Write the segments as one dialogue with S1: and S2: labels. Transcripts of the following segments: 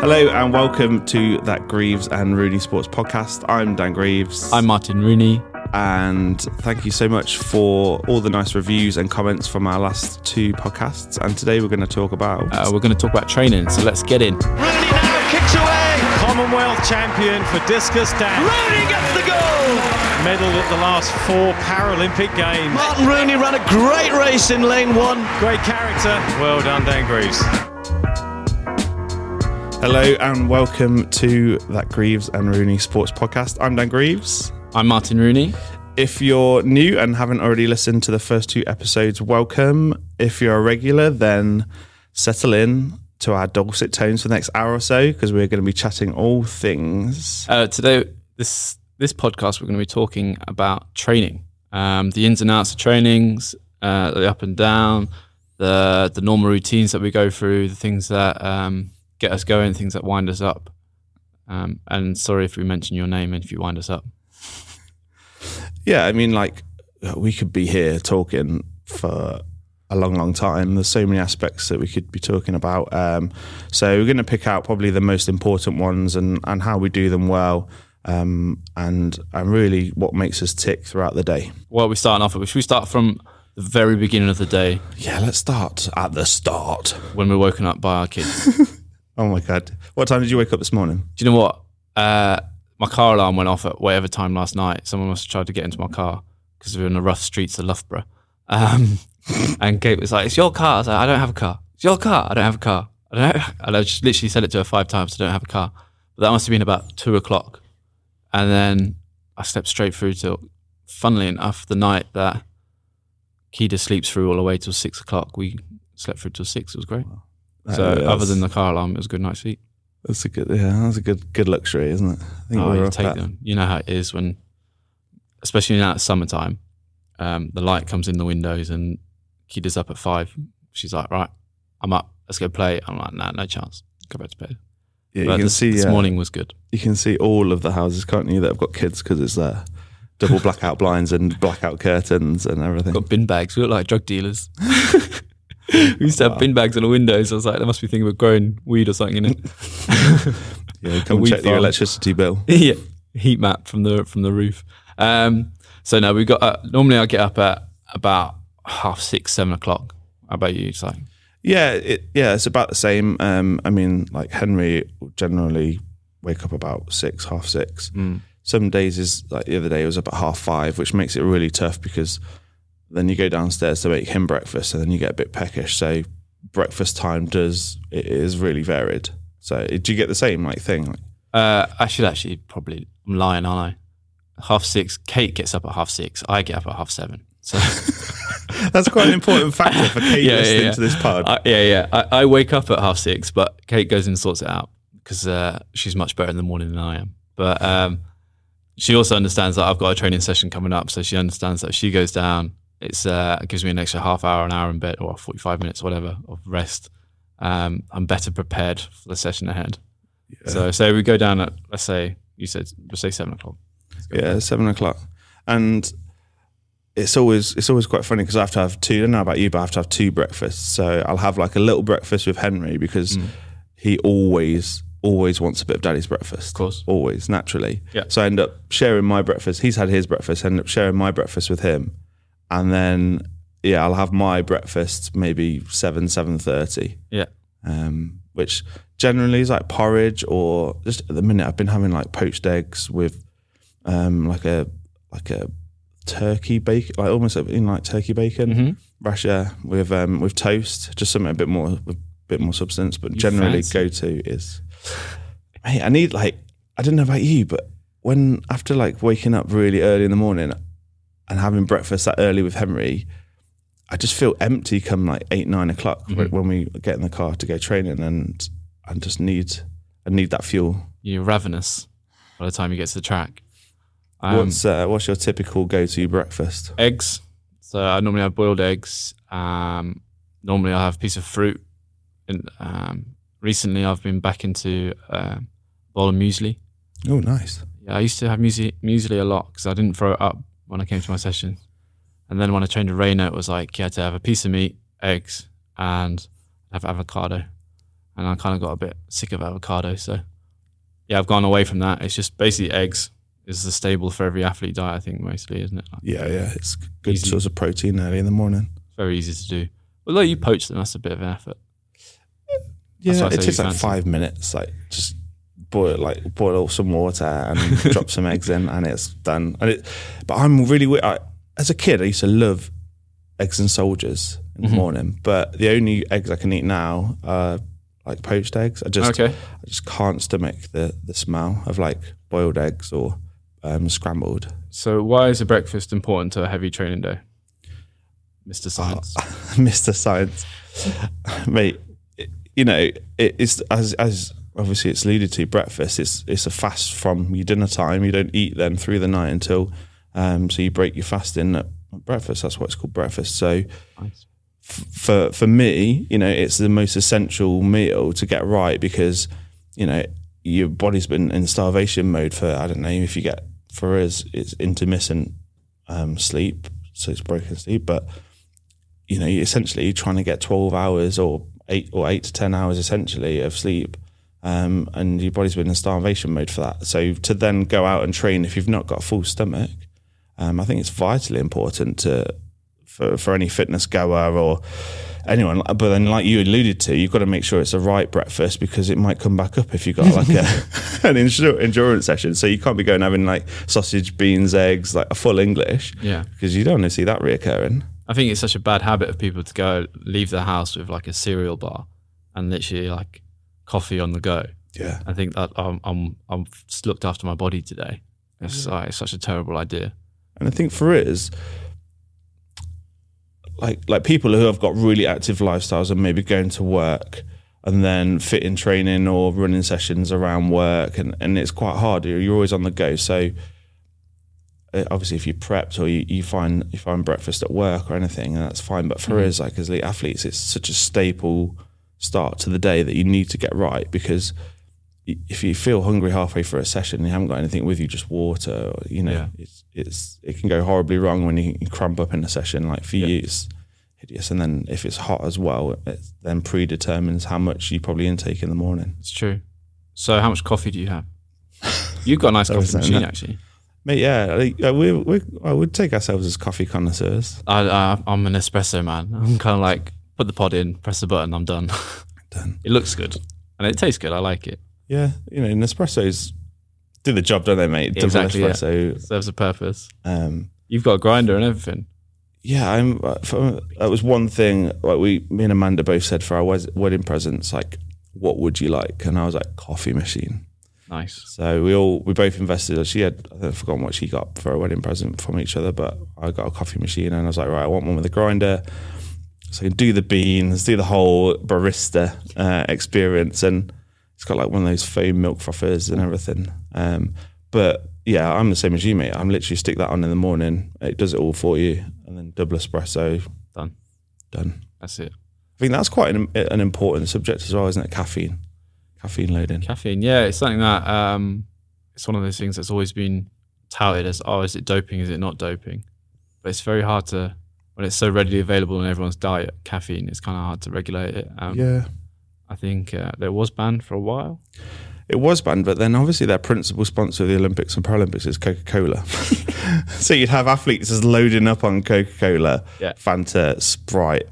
S1: Hello and welcome to that Greaves and Rooney Sports podcast. I'm Dan Greaves.
S2: I'm Martin Rooney.
S1: and thank you so much for all the nice reviews and comments from our last two podcasts. And today we're going to talk about
S2: Uh, we're going to talk about training, so let's get in.
S3: Rooney now kicks away. Commonwealth champion for discus dash. Rooney gets the goal. Medalled at the last four Paralympic Games.
S4: Martin Rooney ran a great race in lane one.
S3: Great character. Well done, Dan Greaves.
S1: Hello and welcome to that Greaves and Rooney Sports podcast. I'm Dan Greaves.
S2: I'm Martin Rooney.
S1: If you're new and haven't already listened to the first two episodes, welcome. If you're a regular, then settle in to our dulcet tones for the next hour or so because we're going to be chatting all things.
S2: Uh, today, this this podcast, we're going to be talking about training, um, the ins and outs of trainings, uh, the up and down, the the normal routines that we go through, the things that um, get us going, things that wind us up. Um, and sorry if we mention your name and if you wind us up.
S1: Yeah, I mean, like we could be here talking for a long, long time. There's so many aspects that we could be talking about. Um, so we're going to pick out probably the most important ones and and how we do them well, um, and and really what makes us tick throughout the day.
S2: Well, we're starting off. Should we start from the very beginning of the day
S1: Yeah, let's start at the start.
S2: when we're woken up by our kids?
S1: Oh my god, what time did you wake up this morning?
S2: Do you know what? Uh, my car alarm went off at whatever time last night. Someone must have tried to get into my car because we were in the rough streets of Loughborough. Um, and Kate was like, "It's your car." I was like, "I don't have a car. It's your car. I don't have a car. I don't." And I just literally said it to her five times. I don't have a car. But that must have been about two o'clock. And then I slept straight through till, funnily enough, the night that Kida sleeps through all the way till six o'clock. We slept through till six. It was great. So
S1: Uh,
S2: other than the car alarm, it was a good night's sleep.
S1: that's a good, yeah, that's a good, good luxury, isn't it? I think
S2: Oh,
S1: we're
S2: you
S1: up
S2: take them. You know how it is when, especially now it's summertime, um, the light comes in the windows and Kida's up at five. She's like, right, I'm up. Let's go play. I'm like, nah, no chance. Go back to bed.
S1: Yeah, you can
S2: this,
S1: see
S2: this
S1: uh,
S2: morning was good.
S1: you can see all of the houses, can't you? That have got kids because it's uh, double blackout blinds and blackout curtains and everything.
S2: Got bin bags. We look like drug dealers. we used to have bin bags on the windows. I was like, there must be thinking of growing weed or something in it.
S1: Yeah, come and check your
S2: farm.
S1: electricity bill.
S2: yeah, heat map from the from the roof. Um, so no, we've got. Uh, normally, I get up at about half six, seven o'clock. How about you? It's like
S1: Yeah, it, yeah, it's about the same. Um, I mean, like Henry generally wake up about six, half six. Some days is like the other day it was up at half five, which makes it really tough because then you go downstairs to make him breakfast and then you get a bit peckish. So breakfast time does it is really varied. So do you get the same like thing?
S2: Uh, I should actually probably. I'm lying, aren't I? Half six. Kate gets up at half six. I get up at half seven. So
S1: that's quite an important factor for Kate
S2: Yeah, yeah,
S1: listening
S2: yeah.
S1: to this pod.
S2: I, yeah, yeah. I, I wake up at half six, but Kate goes and sorts it out because uh, she's much better in the morning than I am. But um, she also understands that I've got a training session coming up, so she understands that if she goes down, it's uh, it gives me an extra half hour, an hour in bed, or forty five minutes, whatever, of rest. Um, I'm better prepared for the session ahead. So, say we go down at let's say you said let's say seven o'clock.
S1: Yeah, seven o'clock, and it's always it's always quite funny because I have to have two. I don't know about you, but I have to have two breakfasts. So I'll have like a little breakfast with Henry because
S2: Mm.
S1: he always always wants a bit of daddy's breakfast. Of
S2: course.
S1: always naturally.
S2: Yeah.
S1: So I end up sharing my breakfast. He's had his breakfast. I end up sharing my breakfast with him, and then yeah, I'll have my breakfast maybe seven seven thirty
S2: Yeah.
S1: um, which generally is like porridge or just at the minute I've been having like poached eggs with um, like a like a turkey bacon, like almost like, you know, like turkey bacon
S2: Mhm.
S1: rasher with um, with toast, just something a bit more a bit more substance. But generally, go to is hey, I need like I don't know about you, but when after like waking up really early in the morning and having breakfast that early with Henry. I just feel empty come like eight nine o'clock
S2: Mm-hmm.
S1: when we get in the car to go training, and I just need I need that fuel.
S2: You're ravenous by the time you get to the track. Um,
S1: what's uh, what's your typical go to breakfast?
S2: eggs. So I normally have boiled eggs. Um, normally I have a piece of fruit. And um, recently I've been back into uh, a bowl of muesli.
S1: Oh, nice.
S2: Yeah, I used to have muesli, muesli a lot because I didn't throw it up when I came to my session. And then when I trained with Rana, it was like you had to have a piece of meat, eggs, and have avocado. and I kind of got a bit sick of avocado. So yeah, I've gone away from that. It's just basically eggs is the staple for every athlete diet. I think mostly, isn't it? Like,
S1: Yeah, yeah. It's good
S2: Easy.
S1: source of protein early in the morning.
S2: it's very easy to do. Although you poach them, that's a bit of an effort.
S1: Yeah, it takes like five minutes. Like just boil like boil some water and drop some eggs in, and it's done. And it, but I'm really wi- I, as a kid, I used to love eggs and soldiers in
S2: Mm-hmm.
S1: the morning. But the only eggs I can eat now are like poached eggs. I just
S2: Okay.
S1: I just can't stomach the the smell of like boiled eggs or um, scrambled.
S2: So why is a breakfast important to a heavy training day, Mister Science?
S1: Mr. Science, mate. it- You know, it, it's as as obviously it's alluded to. Breakfast. It's it's a fast from your dinner time. You don't eat then through the night until, um, so you break your fasting at breakfast. That's why it's called breakfast. So
S2: Nice.
S1: for for me, you know, it's the most essential meal to get right because, you know, your body's been in starvation mode for I don't know if you get for us it's intermittent um, sleep, so it's broken sleep, but you know, you're essentially trying to get twelve hours or eight or eight to ten hours essentially of sleep. Um, and your body's been in starvation mode for that. So to then go out and train if you've not got a full stomach, um, I think it's vitally important to for, for any fitness goer or anyone. But then, like you alluded to, you've got to make sure it's the right breakfast because it might come back up if you've got like a, an endurance session. So you can't be going having like sausage, beans, eggs, like a full English.
S2: Yeah.
S1: Because you don't want to see that reoccurring.
S2: I think it's such a bad habit of people to go leave the house with like a cereal bar and literally like coffee on the go.
S1: Yeah.
S2: I think that I'm I'm I'm looked after my body today. It's like it's such a terrible idea.
S1: And I think for us, like like people who have got really active lifestyles and maybe going to work and then fit in training or running sessions around work and, and it's quite hard. You're always on the go. So uh, obviously if you prepped or you, you find you find breakfast at work or anything, and that's fine. But for us, like as elite athletes, it's such a staple start to the day that you need to get right because if you feel hungry halfway through a session and you haven't got anything with you, just water, or, you know,
S2: Yeah.
S1: it's it's it can go horribly wrong when you, you cramp up in a session. Like for you, it's hideous. And then if it's hot as well, it then predetermines how much you probably intake in the morning.
S2: It's true. So how much coffee do you have? You've got a nice coffee machine
S1: no.
S2: actually.
S1: Mate, yeah, uh, we we I would take ourselves as coffee connoisseurs.
S2: I, I I'm an espresso man. I'm kind of like put the pod in, press the button, I'm done.
S1: Done.
S2: it looks good and it tastes good. I like it.
S1: Yeah, you know, Nespresso's do the job, don't they, mate? Double
S2: Exactly, yeah.
S1: espresso.
S2: Serves a purpose.
S1: Um,
S2: You've got a grinder and everything.
S1: yeah, I'm. uh, For, that was one thing. Like we, me and Amanda both said for our wedding presents, like, what would you like? And I was like, coffee machine.
S2: Nice.
S1: So we all we both invested. She had I've forgotten what she got for a wedding present from each other, but I got a coffee machine and I was like, right, I want one with a grinder, so can do the beans, do the whole barista uh, experience, and it's got like one of those foam milk frothers and everything. Um, but yeah, I'm the same as you, mate. I'm literally stick that on in the morning. It does it all for you, and then double espresso,
S2: Done.
S1: done.
S2: That's it.
S1: I think that's quite an, an important subject as well, isn't it? Caffeine, caffeine loading.
S2: Caffeine, yeah, it's something that um, it's one of those things that's always been touted as, oh, is it doping? Is it not doping? But it's very hard to when it's so readily available in everyone's diet. Caffeine, it's kind of hard to regulate it. Um,
S1: Yeah.
S2: I think uh, there was banned for a while.
S1: It was banned, but then obviously their principal sponsor of the Olympics and Paralympics is Coca Cola. so you'd have athletes just loading up on Coca Cola,
S2: Yeah.
S1: Fanta, Sprite,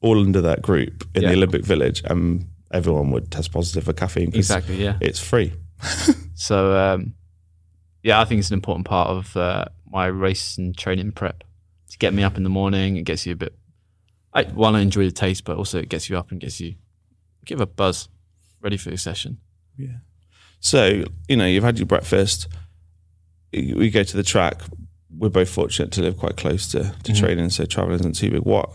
S1: all under that group in
S2: Yeah.
S1: the Olympic Village, and everyone would test positive for caffeine
S2: Exactly, yeah.
S1: it's free.
S2: So um, yeah, I think it's an important part of uh, my race and training prep to get me up in the morning. It gets you a bit. I one, I enjoy the taste, but also it gets you up and gets you give a buzz, ready for your session. Yeah.
S1: So you know you've had your breakfast. We go to the track. We're both fortunate to live quite close to,
S2: Mm-hmm.
S1: to training, so travel isn't too big. What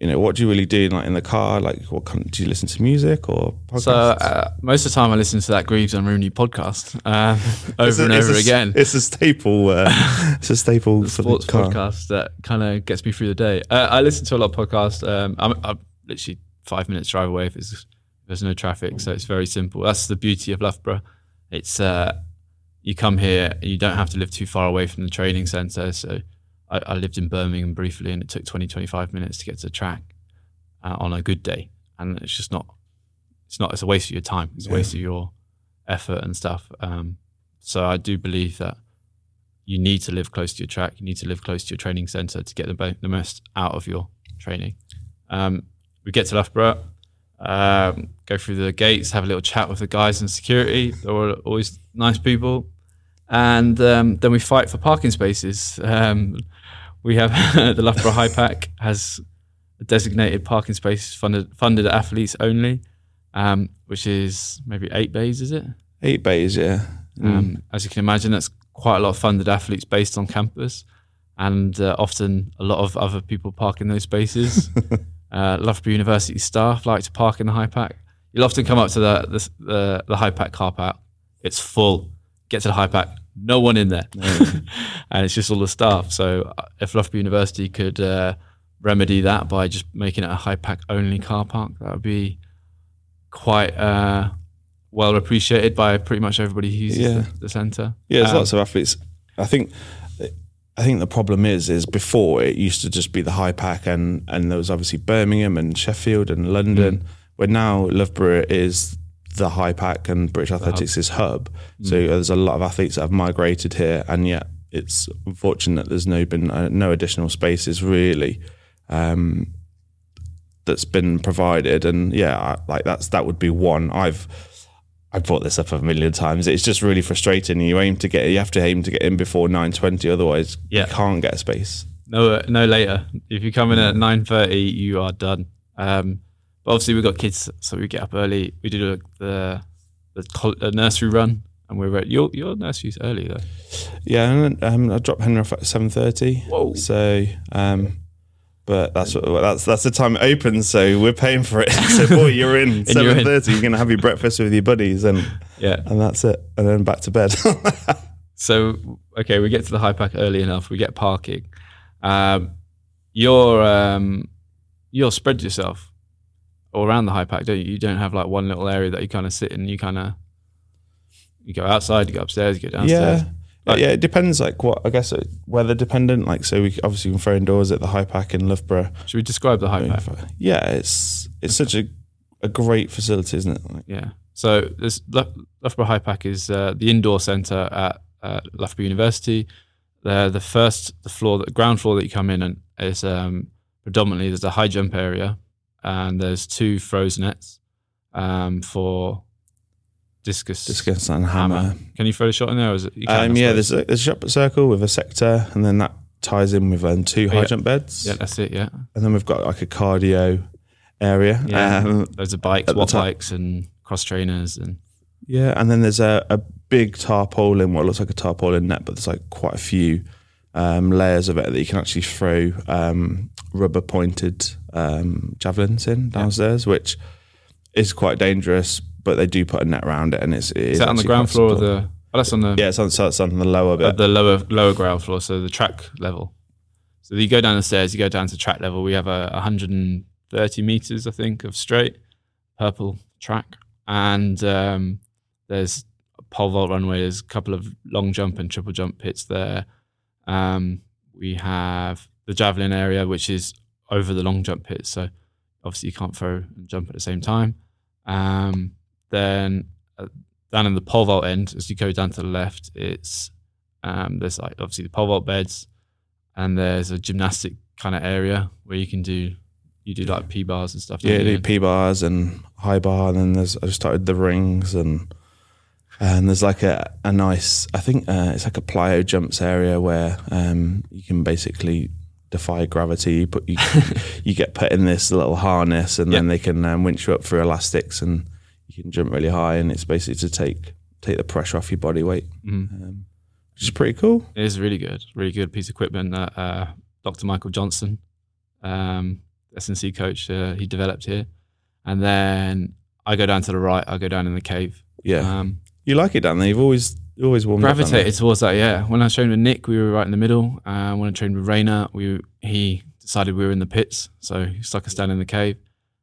S1: you know, what do you really do like in the car? Like, what kind, do you listen to music or podcasts?
S2: So uh, most of the time, I listen to that Greaves and Rooney podcast um, over
S1: a-
S2: and over
S1: a-
S2: again.
S1: It's a staple. Uh, it's a staple
S2: sports
S1: the car.
S2: podcast that kind of gets me through the day. Uh, I listen to a lot of podcasts. Um, I'm, I'm literally five minutes drive away if, it's, if there's no traffic, so it's very simple. That's the beauty of Loughborough. It's uh, you come here, and you don't have to live too far away from the training centre. So I, I lived in Birmingham briefly, and it took 20, 25 minutes to get to the track uh, on a good day, and it's just not it's not. It's a waste of your time. It's a
S1: Yeah.
S2: waste of your effort and stuff. Um, so I do believe that you need to live close to your track. You need to live close to your training center to get the, the most out of your training. Um, we get to Loughborough, um, go through the gates, have a little chat with the guys in security. They're always nice people. And um, then we fight for parking spaces. Um, we have the Loughborough HiPAC has designated parking spaces funded funded athletes only, um, which is maybe eight bays, is it?
S1: Eight bays, yeah.
S2: Um, as you can imagine, that's quite a lot of funded athletes based on campus, and uh, often a lot of other people park in those spaces. uh, Loughborough University staff like to park in the HiPAC. You'll often come up to the the, the, the HiPAC car park. It's full. Get to the HiPAC, no one in there, and it's just all the staff. So uh, if Loughborough University could uh, remedy that by just making it a HiPAC only car park, that would be quite uh, well appreciated by pretty much everybody who uses
S1: Yeah.
S2: the, the centre.
S1: Yeah, there's
S2: Um,
S1: lots of athletes. I think, I think the problem is, is before it used to just be the HiPAC, and and there was obviously Birmingham and Sheffield and London.
S2: Mm.
S1: Where now Loughborough is the HiPAC and British Athletics is hub.
S2: Mm.
S1: So there's a lot of athletes that have migrated here, and yet it's unfortunate that there's no been uh, no additional spaces really. Um, that's been provided, and yeah, I, like that's that would be one. I've I've brought this up a million times. It's just really frustrating. You aim to get, you have to aim to get in before nine twenty, otherwise
S2: Yeah.
S1: you can't get a space.
S2: No, no later. If you come in at nine thirty, you are done. Um, but obviously, we've got kids, so we get up early. We do the the, the nursery run, and we're at your your nursery's early though.
S1: Yeah, um, I dropped Henry off at seven thirty.
S2: Whoa.
S1: So, um, but that's what, that's that's the time it opens. So we're paying for it. so boy, you're in
S2: you're
S1: seven thirty. You're gonna have your breakfast with your buddies, and
S2: Yeah.
S1: and that's it, and then back to bed.
S2: So okay, we get to the HiPAC early enough. We get parking. Um, you're um, you're spread yourself all around the HiPAC, don't you? You don't have like one little area that you kind of sit in. You kind of you go outside, you go upstairs, you go downstairs.
S1: yeah.
S2: Like-
S1: yeah, it depends. Like what I guess it, weather dependent. Like so, we obviously can throw indoors at the HiPAC in Loughborough.
S2: Should we describe the HiPAC?
S1: Yeah, it's it's such a a great facility, isn't it? Like,
S2: Yeah. So this Loughborough HiPAC is uh, the indoor centre at uh, Loughborough University. The the first the floor, the ground floor that you come in and is um, predominantly there's a high jump area and there's two throws nets um, for discus.
S1: discus and hammer.
S2: Can you throw a shot in there? Or is it? You can't,
S1: Um, yeah, there's a, there's a circle with a sector, and then that ties in with um, two high
S2: yeah.
S1: jump beds,
S2: yeah, that's it. Yeah,
S1: and then we've got like a cardio area.
S2: yeah.
S1: Um,
S2: Loads of bikes,
S1: at the
S2: watt bikes, and cross trainers, and
S1: yeah, and then there's a, a big tarpaulin, what looks like a tarpaulin net, but there's like quite a few um, layers of it that you can actually throw um, rubber pointed um, javelins in downstairs, which is quite dangerous. But they do put a net around it, and it's it
S2: is that on the ground floor of the? Oh, that's on the
S1: Yeah, it's on, so it's on the lower bit.
S2: the lower lower ground floor, so the track level. So you go down the stairs, you go down to track level. We have a 130 meters, I think, of straight purple track, and um, there's a pole vault runway. There's a couple of long jump and triple jump pits there. Um, we have the javelin area, which is over the long jump pits. So obviously you can't throw and jump at the same time. Um, then uh, down in the pole vault end, as you go down to the left, it's um, there's like obviously the pole vault beds, and there's a gymnastic kind of area where you can do you do like P bars and stuff.
S1: Yeah,
S2: you?
S1: do P bars and high bar, and then there's I just started the rings and and there's like a, a nice I think uh, it's like a plyo jumps area where um, you can basically defy gravity. You put you you get put in this little harness, and then they can um, winch you up through elastics, and you can jump really high, and it's basically to take take the pressure off your body weight,
S2: Mhm.
S1: um, which is pretty cool.
S2: It is really good, really good piece of equipment that uh, Dr. Michael Johnson, um, SNC coach, uh, he developed here. And then I go down to the right, I go down in the cave.
S1: Yeah,
S2: Um,
S1: you like it down there. You've always always warmed up
S2: gravitated towards that, yeah. When I was trained with Nick, we were right in the middle. Uh, when I trained with Rana, we he decided we were in the pits, so he stuck us down in the cave.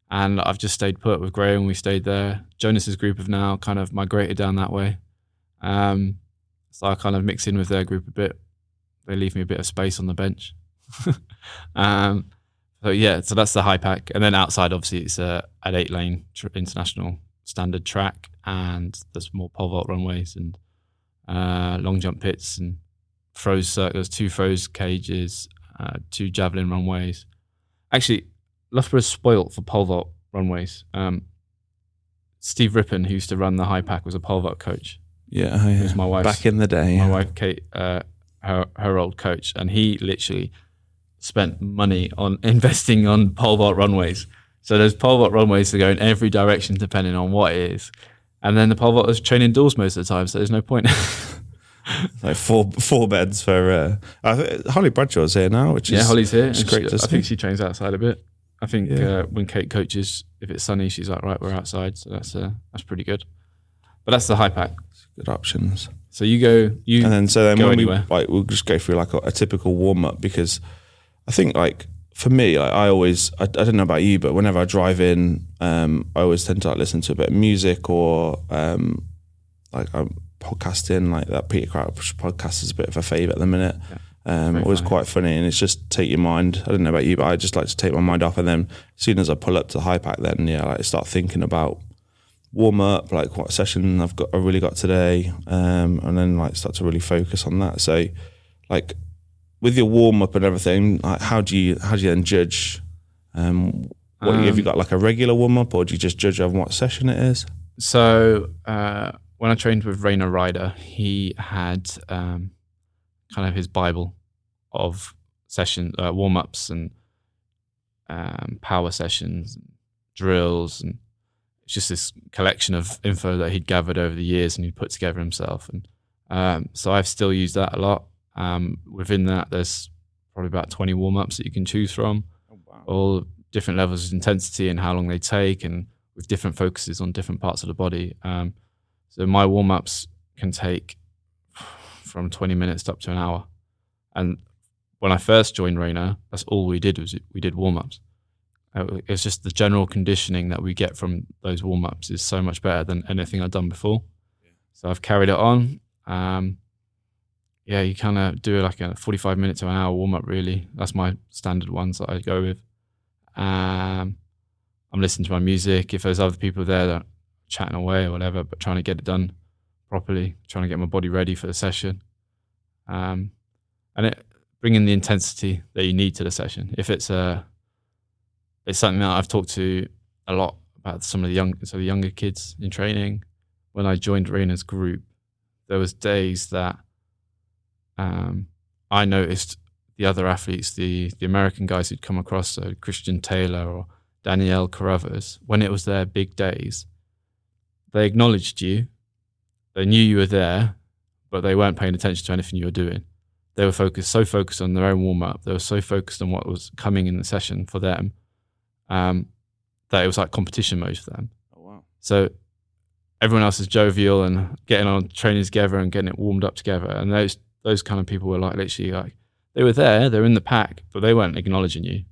S2: And I've just stayed put with Graham. We stayed there. Jonas's group have now kind of migrated down that way. Um, so I kind of mix in with their group a bit. They leave me a bit of space on the bench. um, so yeah, so that's the HiPAC, and then outside, obviously, it's a an eight lane tr- international standard track, and there's more pole vault runways and uh, long jump pits and throws circles, two throws cages, uh, two javelin runways. Actually, Loughborough's spoilt for pole vault runways. Um, Steve Rippon, who used to run the HiPAC, was a pole vault coach.
S1: Yeah, oh, yeah.
S2: was my wife
S1: back in the day.
S2: My
S1: yeah.
S2: wife Kate, uh, her her old coach, and he literally spent money on investing on pole vault runways. So there's pole vault runways that go in every direction depending on what it is. And then the pole vault is training doors most of the time, so there's no point.
S1: like four four beds for. Uh, I th- Holly Bradshaw's here now, which is
S2: yeah, Holly's here.
S1: Great
S2: she- I think she trains outside a bit. I think
S1: Yeah.
S2: uh, when Kate coaches, if it's sunny, she's like, right, we're outside. So that's uh, that's pretty good. But that's the HiPAC.
S1: good options.
S2: So you go, you
S1: And then so then when
S2: anywhere.
S1: we like we'll just go through like a, a typical warm up because I think like for me like I always I, I don't know about you but whenever I drive in um, I always tend to like listen to a bit of music or um, like I'm podcasting like that Peter Crouch podcast is a bit of a favourite at the minute. Um, it was
S2: funny.
S1: quite funny and it's just take your mind. I don't know about you, but I just like to take my mind off and then as soon as I pull up to HiPAC, then yeah, like start thinking about warm up, like what session I've got, I really got today, um, and then like start to really focus on that. So, like with your warm up and everything, like how do you how do you then judge? Um, what have you
S2: Um,
S1: got like a regular warm up, or do you just judge on what session it is?
S2: So uh, when I trained with Rana Reider, he had um, kind of his Bible of session uh, warm ups and um, power sessions, drills, and it's just this collection of info that he'd gathered over the years and he'd put together himself. And um, so I've still used that a lot. Um, within that, there's probably about 20 warm ups that you can choose from all different levels of intensity and how long they take, and with different focuses on different parts of the body. Um, so my warm ups can take from 20 minutes up to an hour. And when I first joined Rana, that's all we did was we did warm ups. It's just the general conditioning that we get from those warm ups is so much better than anything I've done before. So I've carried it on. Um, yeah, you kind of do like a 45 minute to an hour warm up, really. That's my standard ones that I go with. Um, I'm listening to my music. If there's other people there that chatting away or whatever, but trying to get it done properly, trying to get my body ready for the session. Um, and it bringing the intensity that you need to the session. If it's a, it's something that I've talked to a lot about some of the young, so the younger kids in training. When I joined Rana's group, there was days that um, I noticed the other athletes, the the American guys who'd come across, so Christian Taylor or Danielle Carruthers, when it was their big days, they acknowledged you. They knew you were there, but they weren't paying attention to anything you were doing. They were focused, so focused on their own warm up. They were so focused on what was coming in the session for them, um, that it was like competition mode for them.
S1: Oh wow!
S2: So everyone else is jovial and getting on training together and getting it warmed up together. And those those kind of people were like literally like they were there, they were in the pack, but they weren't acknowledging you.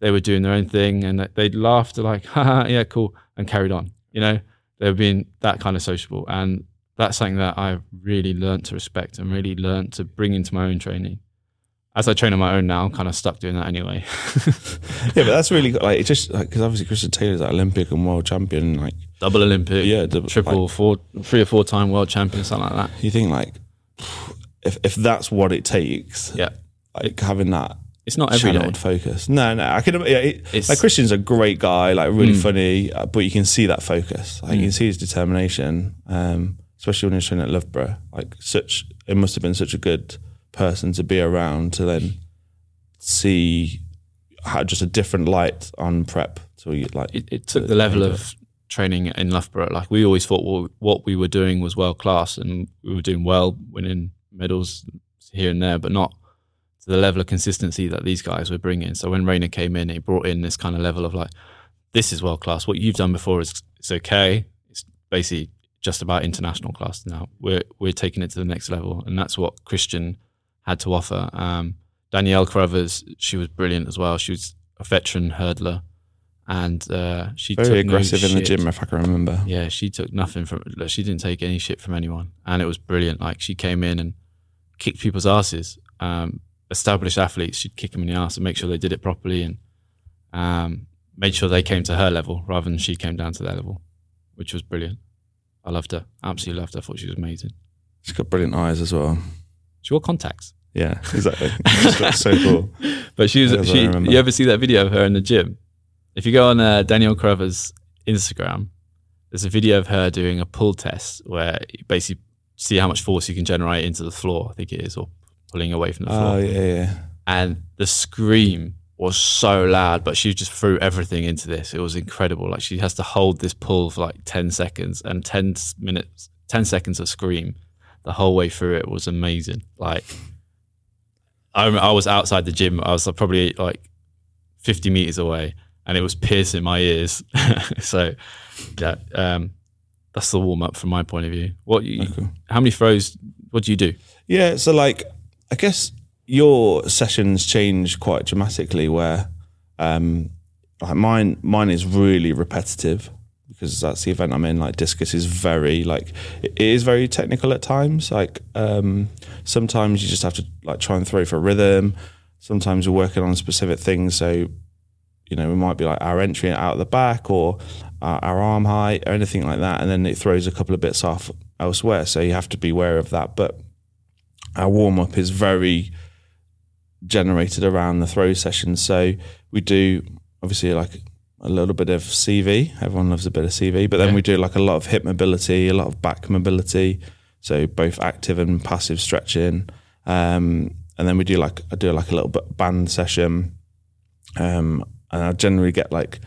S2: They were doing their own thing and they- they'd laugh to like, haha, yeah, cool, and carried on. You know, they were being that kind of sociable. And that's something that I've really learned to respect and really learned to bring into my own training. As I train on my own now, I'm kind of stuck doing that anyway.
S1: Yeah, but that's really good. like it's just like because obviously Christian Taylor's like Olympic and world champion. Like
S2: Double Olympic,
S1: Yeah, double-
S2: triple,
S1: like-
S2: four, three or four time world champion, something like that.
S1: you think like if if that's what it takes,
S2: Yeah.
S1: like having that
S2: It's not every day.
S1: focus. No, no, I can. Yeah, it,
S2: It's-
S1: like Christian's a great guy, like really
S2: Mm.
S1: funny, uh, but you can see that focus. Like you
S2: Mm.
S1: can see his determination, um, especially when he was training at Loughborough. Like such, it must have been such a good person to be around to then see how just a different light on prep. So you like
S2: it, it took the level of training in Loughborough. Like we always thought what, what we were doing was world class, and we were doing well, winning medals here and there, but not to the level of consistency that these guys were bringing. So when Rana came in, he brought in this kind of level of like, this is world class. What you've done before is it's okay. It's basically just about international class now. We're we're taking it to the next level, and that's what Christian had to offer. Um, Danielle Carruthers, she was brilliant as well. She was a veteran hurdler, and uh, she took
S1: very
S2: no
S1: aggressive in the gym, if I can remember.
S2: Yeah, she took nothing from. She didn't take any shit from anyone, and it was brilliant. Like she came in and kicked people's asses. Um, established athletes, she'd kick them in the ass and make sure they did it properly, and um, made sure they came to her level rather than she came down to their level. which was brilliant. I loved her. Absolutely loved her. I thought she was amazing.
S1: She's got brilliant eyes as well.
S2: She wore contacts.
S1: Yeah, exactly. She's so cool.
S2: But she was. She, you ever see that video of her in the gym? If you go on uh, Danielle Carruthers's Instagram, there's a video of her doing a pull test where you basically see how much force you can generate into the floor. I think it is, or pulling away from the floor.
S1: Oh yeah, yeah.
S2: and the scream was so loud, but she just threw everything into this. It was incredible. Like she has to hold this pull for like 10 seconds and ten minutes, 10 seconds of scream the whole way through it was amazing. Like I, I was outside the gym. I was probably like 50 meters away and it was piercing my ears. so yeah, um, that's the warm up from my point of view. What you,
S1: cool.
S2: how many throws, what do you do?
S1: Yeah, so like I guess your sessions change quite dramatically where um like mine mine is really repetitive because that's the event I'm in. Like discus is very like it is very technical at times. Like um sometimes you just have to like try and throw for rhythm. Sometimes we're working on specific things. So, you know, we might be like our entry out of the back or our, our arm height or anything like that. And then it throws a couple of bits off elsewhere. So you have to be aware of that. But our warm up is very generated around the throw session. So we do obviously like a little bit of CV. Everyone loves a bit of CV, but then
S2: Yeah.
S1: we do like a lot of hip mobility, a lot of back mobility. So both active and passive stretching. Um, and then we do like I do like a little bit band session. Um, and I generally get like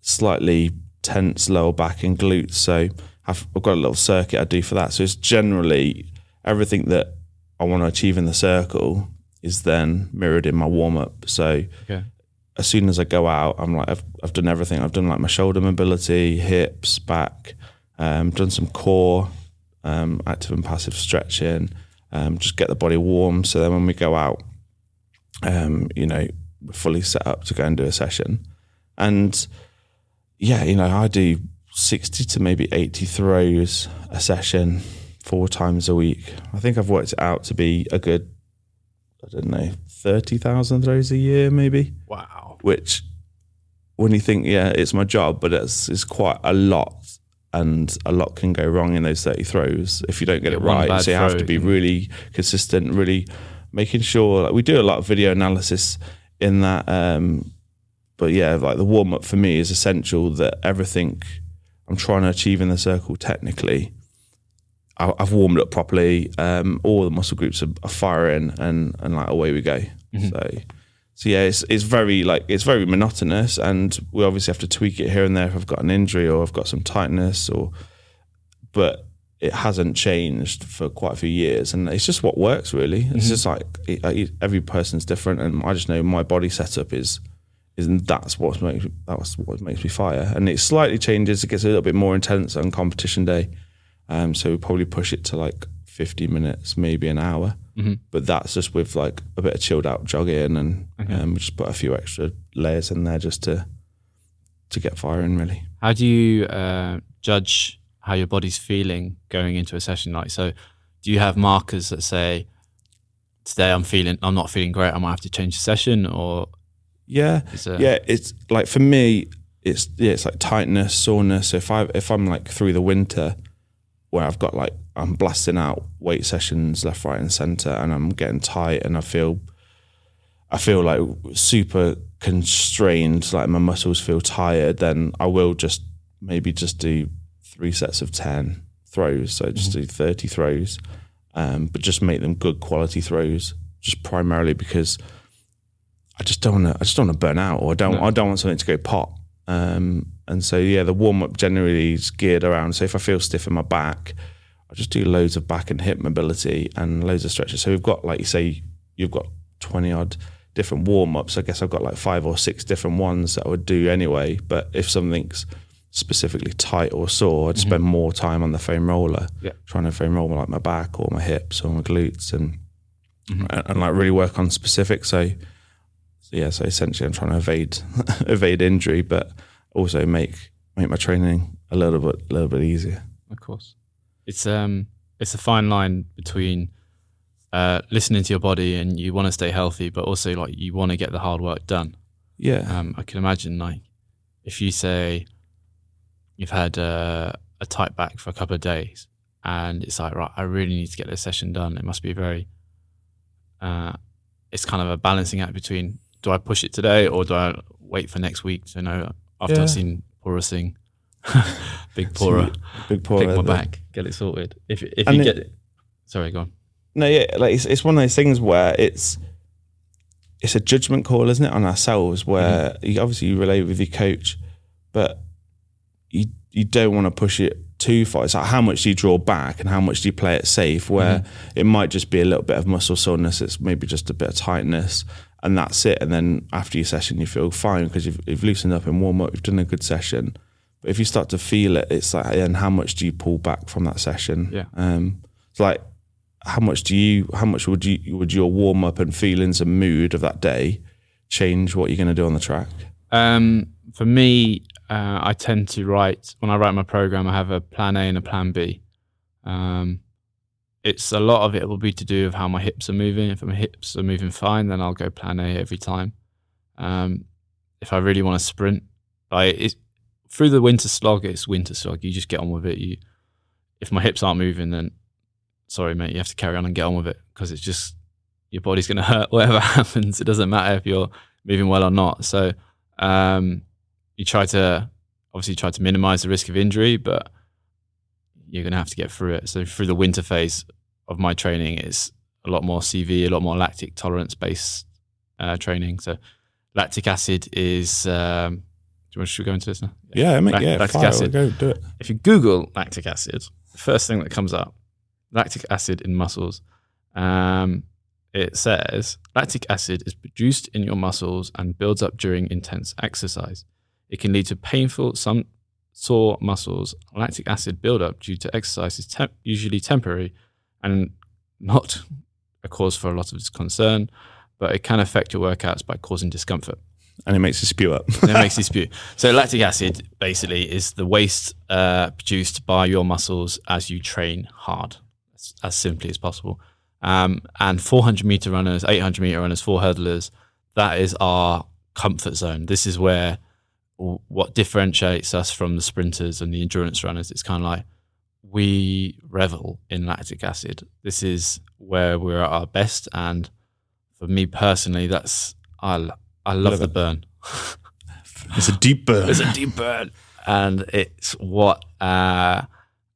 S1: slightly tense lower back and glutes. So I've, I've got a little circuit I do for that. So it's generally everything that I want to achieve in the circle is then mirrored in my warm up. So
S2: Okay.
S1: as soon as I go out, I'm like, I've, I've done everything. I've done like my shoulder mobility, hips, back, um, done some core, um, active and passive stretching, um, just get the body warm. So then when we go out, um, you know, we're fully set up to go and do a session. And yeah, you know, I do 60 to maybe 80 throws a session four times a week. I think I've worked it out to be a good, I don't know, 30,000 throws a year, maybe
S2: Wow.
S1: which when you think, yeah, it's my job, but it's it's quite a lot, and a lot can go wrong in those thirty throws if you don't get it right. So you have to be really consistent, really making sure. Like we do a lot of video analysis in that, um, but yeah, like the warm up for me is essential. That everything I'm trying to achieve in the circle technically. I- I've warmed up properly. Um, all the muscle groups are, are firing, and and like away we go. So, so yeah, it's it's very like it's very monotonous, and we obviously have to tweak it here and there if I've got an injury or I've got some tightness, or but it hasn't changed for quite a few years, and it's just what works really. It's just like it, it- every person's different, and I just know my body setup is is that's what makes that's what makes me fire, and it slightly changes. It gets a little bit more intense on competition day, um, so we probably push it to like fifty minutes, maybe an hour. But that's just with like a bit of chilled out jogging, and um, we just put a few extra layers in there just to to get firing. Really,
S2: How do you uh, judge how your body's feeling going into a session? Like, so do you have markers that say, today I'm feeling, I'm not feeling great, I might have to change the session, or
S1: yeah,
S2: is there,
S1: yeah. It's like for me, it's yeah, it's like tightness, soreness. So if I if I'm like through the winter, where I've got like I'm blasting out weight sessions left, right, and center, and I'm getting tight, and I feel I feel like super constrained, like my muscles feel tired, then I will just maybe just do three sets of ten throws. So just do thirty throws, um, but just make them good quality throws. Just primarily because I just don't want to. I just don't want to burn out, or I don't. I don't want something to go pop. Um, and so yeah, the warm up generally is geared around. So if I feel stiff in my back, I just do loads of back and hip mobility and loads of stretches. So we've got like you say, you've got twenty odd different warm ups. I guess I've got like five or six different ones that I would do anyway. But if something's specifically tight or sore, I'd spend more time on the foam roller,
S2: Yeah.
S1: trying to foam roll like my back or my hips or my glutes and and, and like really work on specifics. So so yeah, so essentially I'm trying to evade evade injury, but also make make my training a little bit a little bit easier.
S2: of course. It's um, it's a fine line between uh, listening to your body and you want to stay healthy, but also like you want to get the hard work done.
S1: Yeah.
S2: Um, I can imagine like if you say you've had uh, a tight back for a couple of days, and it's like right, I really need to get this session done. It must be very. Uh, it's kind of a balancing act between do I push it today or do I wait for next week to know after
S1: Yeah.
S2: I've seen Pora sing, big Pora,
S1: Big pour.
S2: pick my back, get it sorted. If if
S1: And
S2: you
S1: it-
S2: get it, sorry, go on.
S1: No, yeah, like it's, it's one of those things where it's it's a judgment call, isn't it, on ourselves? Where
S2: Mm-hmm.
S1: you, obviously you relate with your coach, but you you don't want to push it too far. It's like how much do you draw back and how much do you play it safe? Where
S2: Mm-hmm.
S1: it might just be a little bit of muscle soreness, it's maybe just a bit of tightness, and that's it. And then after your session, you feel fine because you've, you've loosened up and warm up. You've done a good session. But if you start to feel it, it's like, and how much do you pull back from that session?
S2: Yeah.
S1: Um, it's like how much do you how much would you would your warm up and feelings and mood of that day change what you're going to do on the track
S2: Um, for me, uh, I tend to write when I write my program. I have a plan A and a plan B. Um, it's a lot of it will be to do with how my hips are moving. If my hips are moving fine, then I'll go plan A every time. Um, if I really want to sprint, like it, through the winter slog, it's winter slog. You just get on with it. You, if my hips aren't moving, then sorry, mate, you have to carry on and get on with it because it's just your body's going to hurt whatever happens. It doesn't matter if you're moving well or not. So um, you try to obviously try to minimize the risk of injury, but you're going to have to get through it. So through the winter phase of my training, it's a lot more CV, a lot more lactic tolerance based uh, training. So lactic acid is. Um, do you want to go into this now?
S1: yeah I mean yeah
S2: lactic
S1: fire,
S2: acid.
S1: go do it
S2: If you Google lactic acid, the first thing that comes up, lactic acid in muscles, um, it says lactic acid is produced in your muscles and builds up during intense exercise. It can lead to painful, some sore muscles. Lactic acid buildup due to exercise is temp- usually temporary and not a cause for a lot of concern, but it can affect your workouts by causing discomfort
S1: and it makes you spew up
S2: it makes you spew. So lactic acid basically is the waste uh, produced by your muscles as you train hard, as, as simply as possible. Um, and 400 meter runners, 800 meter runners, four hurdlers, that is our comfort zone. This is where what differentiates us from the sprinters and the endurance runners. It's kind of like we revel in lactic acid. This is where we're at our best. And for me personally, that's I, I love,
S1: Love
S2: the
S1: it.
S2: burn.
S1: it's a deep burn
S2: It's a deep burn, and it's what uh,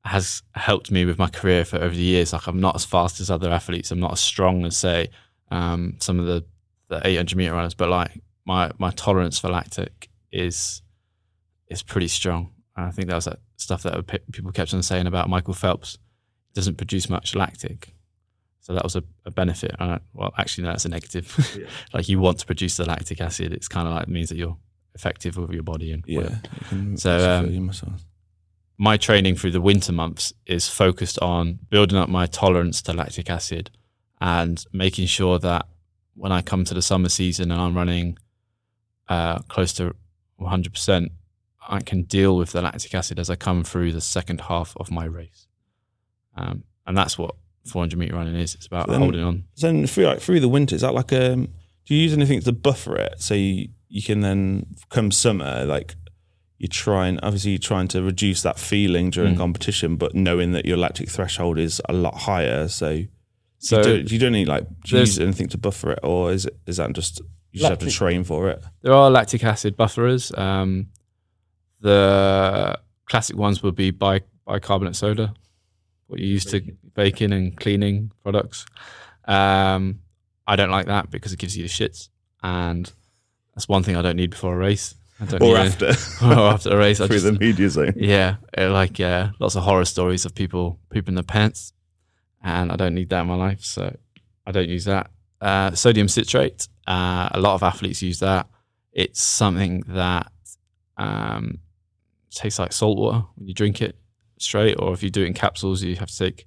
S2: has helped me with my career for over the years. Like I'm not as fast as other athletes. I'm not as strong as say um, some of the the 800 meter runners, but like my my tolerance for lactic is is pretty strong. And I think that was that stuff that people kept on saying about Michael Phelps. He doesn't produce much lactic. So that was a, a benefit. Well, actually, no, that's a negative. like you want to produce the lactic acid. It's kind of like means that you're effective with your body and
S1: yeah
S2: So, um, my training through the winter months is focused on building up my tolerance to lactic acid and making sure that when I come to the summer season and I'm running uh, close to 100%, I can deal with the lactic acid as I come through the second half of my race. Um, and that's what 400 meter running is. It's about
S1: So then-
S2: holding on.
S1: So then through like through the winter, is that like um do you use anything to buffer it so you, you can then come summer like you're trying obviously you're trying to reduce that feeling during
S2: Mm.
S1: competition, but knowing that your lactic threshold is a lot higher. So,
S2: So
S1: do, you do, do you do any like do you use anything to buffer it, or is it is that just you just have to train for it?
S2: There are lactic acid bufferers. Um, the classic ones would be bi- bicarbonate soda, what you use to baking and cleaning products. Um, I don't like that because it gives you the shits, and that's one thing I don't need before a race. I don't
S1: Or
S2: need
S1: after
S2: or after a race. I
S1: through
S2: just,
S1: the media zone.
S2: yeah, like yeah, lots of horror stories of people pooping their pants, and I don't need that in my life, so I don't use that. Uh, sodium citrate, uh, a lot of athletes use that. It's something that um, tastes like salt water when you drink it straight, or if you do it in capsules, you have to take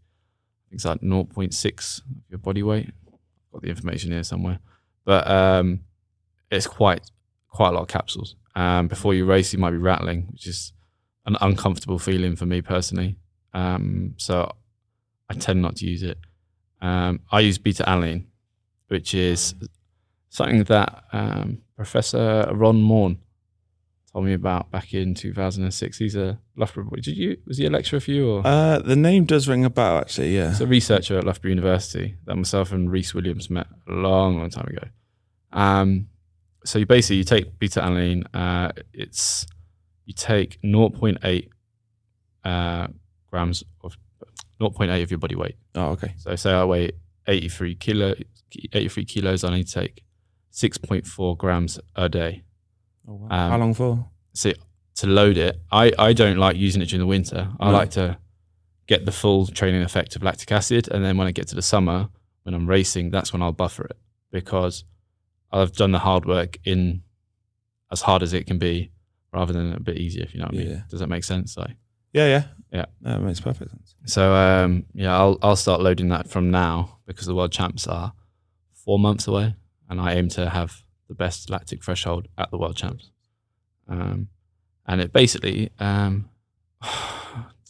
S2: things like 0.6 of your body weight. I've got the information here somewhere, but um, it's quite quite a lot of capsules. Um, before you race, you might be rattling, which is an uncomfortable feeling for me personally. Um, so I tend not to use it. Um, I use beta alanine, which is something that um, Professor Ron Maughan told me about back in 2006. He's a Loughborough boy. Did you? Was he a lecturer for you or?
S1: Uh, the name does ring a bell, actually. Yeah.
S2: He's a researcher at Loughborough University that myself and Rhys Williams met a long, long time ago. Um, so you basically you take beta alanine. Uh, it's you take 0.8 uh, grams of 0.8 of your body weight.
S1: oh, okay.
S2: So say I weigh 83 kilo, 83 kilos. I need to take 6.4 grams a day.
S1: Oh, wow.
S2: Um,
S1: How long for?
S2: So to load it, I, I don't like using it during the winter. I
S1: Right.
S2: like to get the full training effect of lactic acid, and then when I get to the summer, when I'm racing, that's when I'll buffer it because I've done the hard work in as hard as it can be, rather than a bit easier. If you know what I mean? Does that make sense? Like,
S1: Yeah, yeah.
S2: Yeah.
S1: That makes perfect sense.
S2: so um, yeah, I'll I'll start loading that from now because the world champs are four months away, and I aim to have the best lactic threshold at the world champs. Um, and it basically, um, do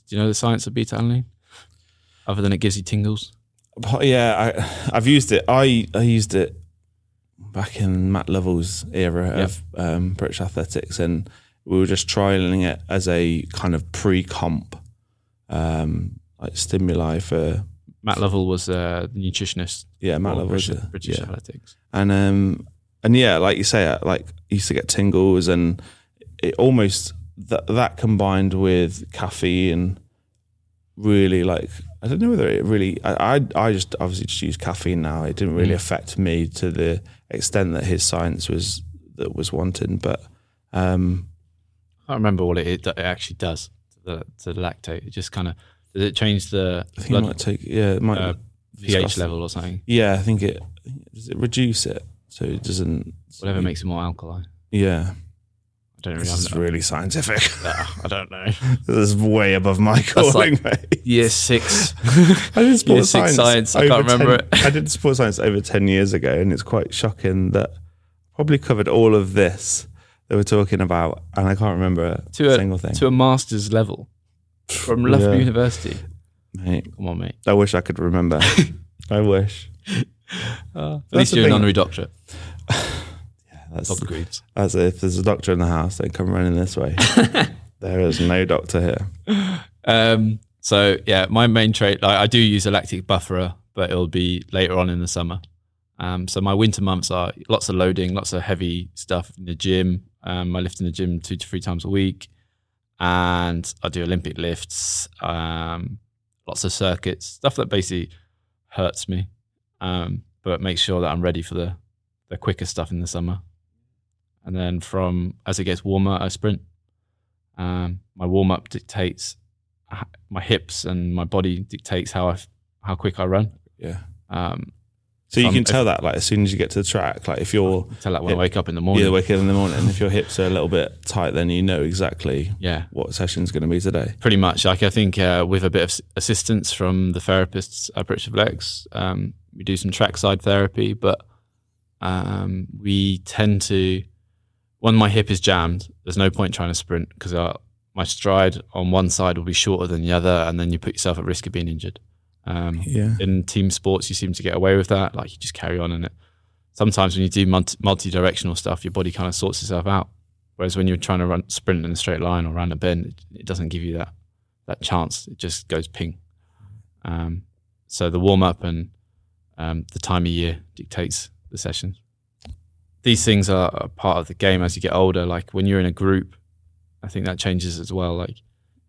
S2: you know the science of beta alanine? Other than it gives you tingles.
S1: But yeah, I, I've used it. I, I used it back in Matt Lovell's era
S2: Yep.
S1: of um, British athletics, and we were just trialing it as a kind of pre-comp um, like stimuli for
S2: Matt Lovell was uh, the nutritionist.
S1: yeah Matt Lovell
S2: British,
S1: uh,
S2: British
S1: yeah.
S2: athletics.
S1: and um and yeah, like you say, uh, like I used to get tingles, and it almost that that combined with caffeine really like I don't know whether it really I I, I just obviously just use caffeine now. It didn't really
S2: Mm.
S1: affect me to the extent that his science was that was wanting, but um
S2: I can't remember what it, it, it actually does to the, to the lactate. It just kind of does it change the
S1: I think
S2: blood
S1: it might take yeah it might
S2: uh, pH level or something?
S1: Yeah, I think it does it reduce it so it doesn't
S2: Whatever makes it more alkaline.
S1: yeah.
S2: I don't really.
S1: This is really scientific.
S2: I don't know.
S1: this is way above my calling, mate.
S2: Year six.
S1: I did sports
S2: Year six science, I can't remember
S1: 10
S2: it.
S1: I did sports science over 10 years ago, and it's quite shocking that probably covered all of this that we're talking about, and I can't remember a
S2: to a
S1: single thing.
S2: to a master's level from Loughborough
S1: Yeah.
S2: University.
S1: Mate,
S2: Come on, mate.
S1: I wish I could remember. I wish.
S2: At
S1: That's
S2: least
S1: the
S2: you're an
S1: thing.
S2: honorary doctorate.
S1: Yeah, that's,
S2: Top degrees.
S1: as if there's a doctor in the house, they come running this way. there is no doctor here.
S2: Um, so yeah, my main trait, like, I do use a lactic bufferer, but it'll be later on in the summer. Um, so my winter months are lots of loading, lots of heavy stuff in the gym. Um, I lift in the gym two to three times a week, and I do Olympic lifts, um, lots of circuits, stuff that basically hurts me, um, but makes sure that I'm ready for the the quicker stuff in the summer. And then from as it gets warmer, I sprint. Um, my warm up dictates my hips and my body dictates how I how quick I run.
S1: Yeah.
S2: Um,
S1: So you
S2: Um,
S1: can
S2: if-
S1: tell that, like, as soon as you get to the track, like, if you're
S2: tell that when
S1: Yeah.
S2: I wake up in the morning.
S1: you're waking up in the morning, if your hips are a little bit tight, then you know exactly
S2: yeah,
S1: what session's going to be today.
S2: pretty much. Like I think uh, with a bit of assistance from the therapists at British Athletics, um, we do some trackside therapy, but um, we tend to when my hip is jammed, there's no point trying to sprint because my stride on one side will be shorter than the other, and then you put yourself at risk of being injured. Um,
S1: Yeah.
S2: in team sports, you seem to get away with that. Like you just carry on in it. Sometimes when you do multi directional stuff, your body kind of sorts itself out. Whereas when you're trying to run sprint in a straight line or around a bend, it, it doesn't give you that that chance. It just goes ping. Um, so the warm up and um, the time of year dictates the session. These things are a part of the game as you get older. Like when you're in a group, I think that changes as well. Like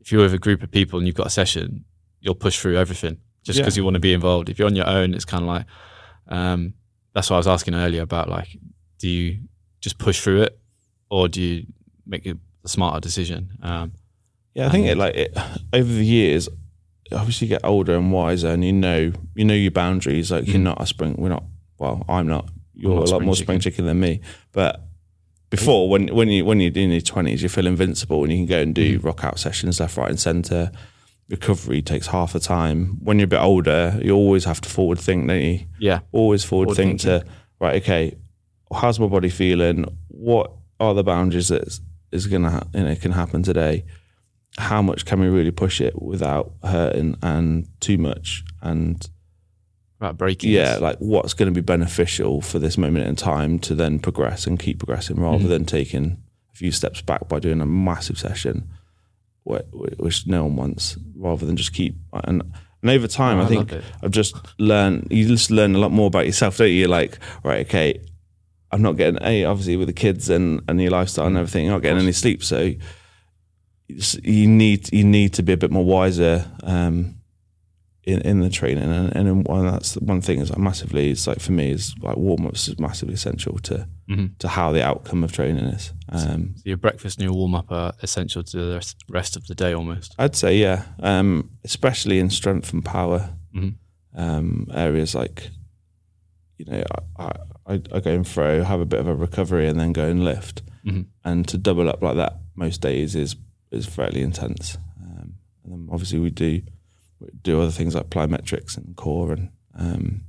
S2: if you're with a group of people and you've got a session, you'll push through everything just
S1: Yeah.
S2: because you want to be involved. If you're on your own, it's kind of like um, that's what I was asking earlier about. Like, do you just push through it, or do you make a, smarter decision? Um,
S1: Yeah, I think it like it, over the years, obviously you get older and wiser, and you know you know your boundaries. Like you're
S2: Mm.
S1: not a spring. We're not. Well, I'm not. You're
S2: not
S1: a lot
S2: spring
S1: more
S2: chicken.
S1: spring chicken than me. But before, when when you when you're in your twenties, you feel invincible, and you can go and do
S2: Mm.
S1: rock out sessions left, right, and centre. Recovery takes half the time. When you're a bit older, you always have to forward think, don't you?
S2: yeah,
S1: always forward,
S2: Forward
S1: think to right okay how's my body feeling what are the boundaries that is- gonna ha- you know can happen today how much can we really push it without hurting and too much and
S2: about breaking.
S1: yeah like what's going to be beneficial for this moment in time to then progress and keep progressing rather
S2: Mhm.
S1: than taking a few steps back by doing a massive session, wh- wh- which no one wants, rather than just keep and. And over time,
S2: Oh,
S1: I
S2: I
S1: think. I've just learned. You just learn a lot more about yourself, don't you? You're like, right, okay, I'm not getting a obviously with the kids and and your lifestyle and everything. You're not getting any sleep, so you you need you need to be a bit more wiser um, in in the training. And and one that's one thing is like massively. It's like for me is like warm ups is massively essential to
S2: Mhm.
S1: to how the outcome of training is. Um,
S2: So your breakfast and your warm up are essential to the rest, of the day almost.
S1: I'd say yeah, um, especially in strength and power
S2: Mhm.
S1: um, areas like you know I, I, I go and throw, have a bit of a recovery, and then go and lift.
S2: Mhm.
S1: And to double up like that most days is is fairly intense. Um, and then obviously we do we do other things like plyometrics and core and um,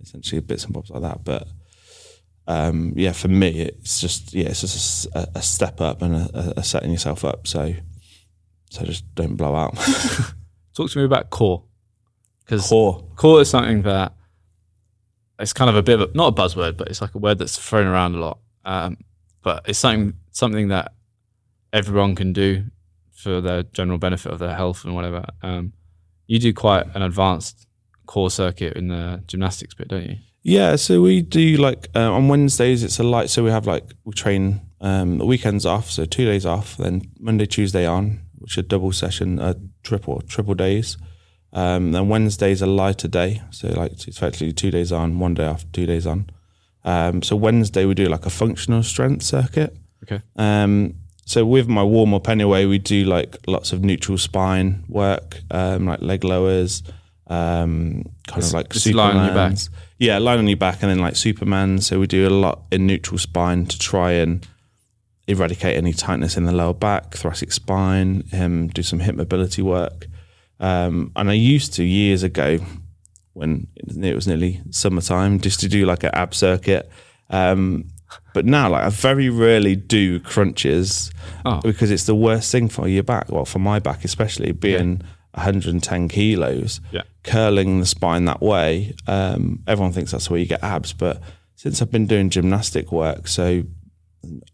S1: essentially bits and bobs like that. But um, yeah, for me, it's just yeah, it's just a, a step up and a, a setting yourself up. So so just don't blow out.
S2: Talk to me about core. Because
S1: core.
S2: core is something that it's kind of a bit of a, not a buzzword, but it's like a word that's thrown around a lot. Um, but it's something something that everyone can do for their general benefit of their health and whatever. Um, you do quite an advanced core circuit in the gymnastics bit, don't you?
S1: Yeah, so we do like uh, on Wednesdays it's a light. So we have like we train um, the weekends off, so two days off, then Monday, Tuesday on, which are double session, uh, triple triple days. Um, then Wednesday's a lighter day, so like it's effectively two days on, one day off, two days on. Um, so Wednesday we do like a functional strength circuit.
S2: Okay.
S1: Um, so with my warm up anyway, we do like lots of neutral spine work, um, like leg lowers, um, kind
S2: This-
S1: of like
S2: this is lying on your back?
S1: Yeah, lying on your back, and then like Superman. So we do a lot in neutral spine to try and eradicate any tightness in the lower back, thoracic spine, um, do some hip mobility work. Um, and I used to years ago when it was nearly summertime just to do like an ab circuit. Um, but now, like I very rarely do crunches
S2: Oh.
S1: because it's the worst thing for your back. Well, for my back, especially being 110 kilos,
S2: Yeah.
S1: Curling the spine that way. Um, everyone thinks that's where you get abs, but since I've been doing gymnastic work, so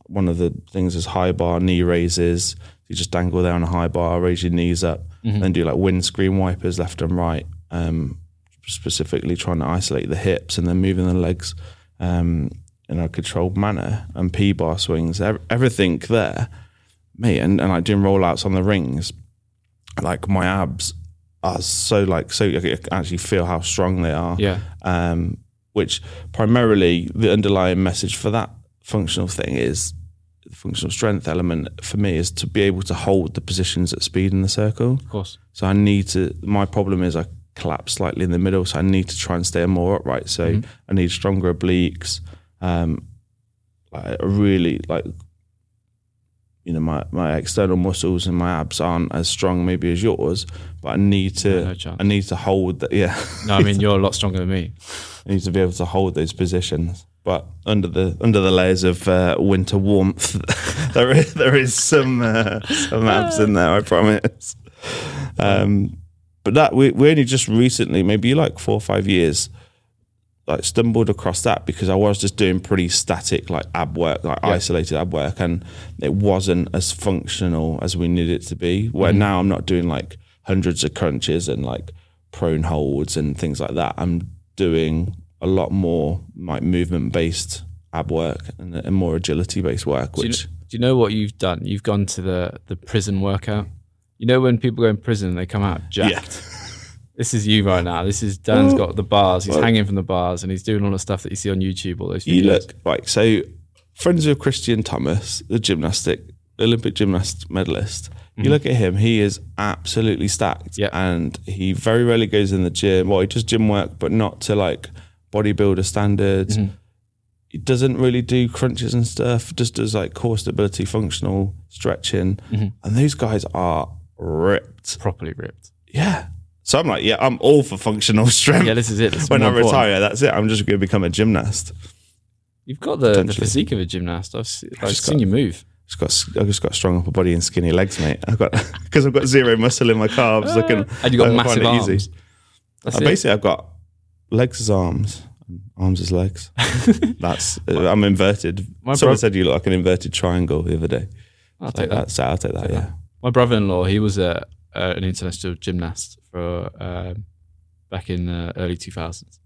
S1: one of the things is high bar knee raises. You just dangle there on a high bar, raise your knees up, then do like windscreen wipers left and right, um, specifically trying to isolate the hips and then moving the legs um, in a controlled manner and P bar swings, ev- everything there. Me and, and like doing rollouts on the rings, like my abs are so like so you can actually feel how strong they are
S2: Yeah.
S1: um, which primarily the underlying message for that functional thing is the functional strength element for me is to be able to hold the positions at speed in the circle.
S2: Of course.
S1: So I need to. My problem is I collapse slightly in the middle, so I need to try and stay more upright. So I need stronger obliques. Um, I really like. You know, my, my external muscles and my abs aren't as strong maybe as yours, but I need to
S2: No, no.
S1: I need to hold that. Yeah,
S2: No, I mean you're a lot stronger than me.
S1: I need to be able to hold those positions. But under the under the layers of uh, winter warmth, there is there is some uh, some abs in there. I promise. Um, but that we we only just recently, maybe like four or five years, like stumbled across that because I was just doing pretty static like ab work, like isolated ab work, and it wasn't as functional as we needed it to be. Where mm-hmm. now I'm not doing like hundreds of crunches and like prone holds and things like that. I'm doing a lot more like movement based ab work and, and more agility based work,
S2: Do you,
S1: which
S2: do you know what you've done? You've gone to the the prison workout. You know when people go in prison, and they come out jacked. This is you right now. This is Dan's got the bars. He's hanging from the bars, and he's doing all the stuff that you see on YouTube. All those videos.
S1: you look like so friends of Kristian Thomas, the gymnastic Olympic gymnast medalist. You mm-hmm. look at him; he is absolutely stacked,
S2: Yeah.
S1: and he very rarely goes in the gym. Well, he does gym work, but not to like bodybuilder standards. Mm-hmm. He doesn't really do crunches and stuff. Just does like core stability, functional stretching, mm-hmm. and those guys are ripped.
S2: properly ripped.
S1: Yeah. So I'm like, yeah, I'm all for functional strength.
S2: Yeah, this is it. This is
S1: when I
S2: more important.
S1: retire, that's it. I'm just going to become a gymnast.
S2: You've got the, the physique of a gymnast. I've, se- I've
S1: just
S2: seen
S1: got-
S2: you move.
S1: Just got, I've just got a strong upper body and skinny legs, mate. I've got because I've got zero muscle in my calves. I can,
S2: And you've got
S1: I
S2: massive arms.
S1: Easy.
S2: That's
S1: Uh,
S2: it.
S1: basically, I've got legs as arms. Arms as legs. That's uh, I'm inverted.
S2: My
S1: Someone
S2: bro-
S1: said you look like an inverted triangle the other day.
S2: I'll
S1: Like
S2: take that.
S1: So I'll take that. yeah.
S2: My brother-in-law, he was a, uh, an international gymnast for um, back in the early 2000s,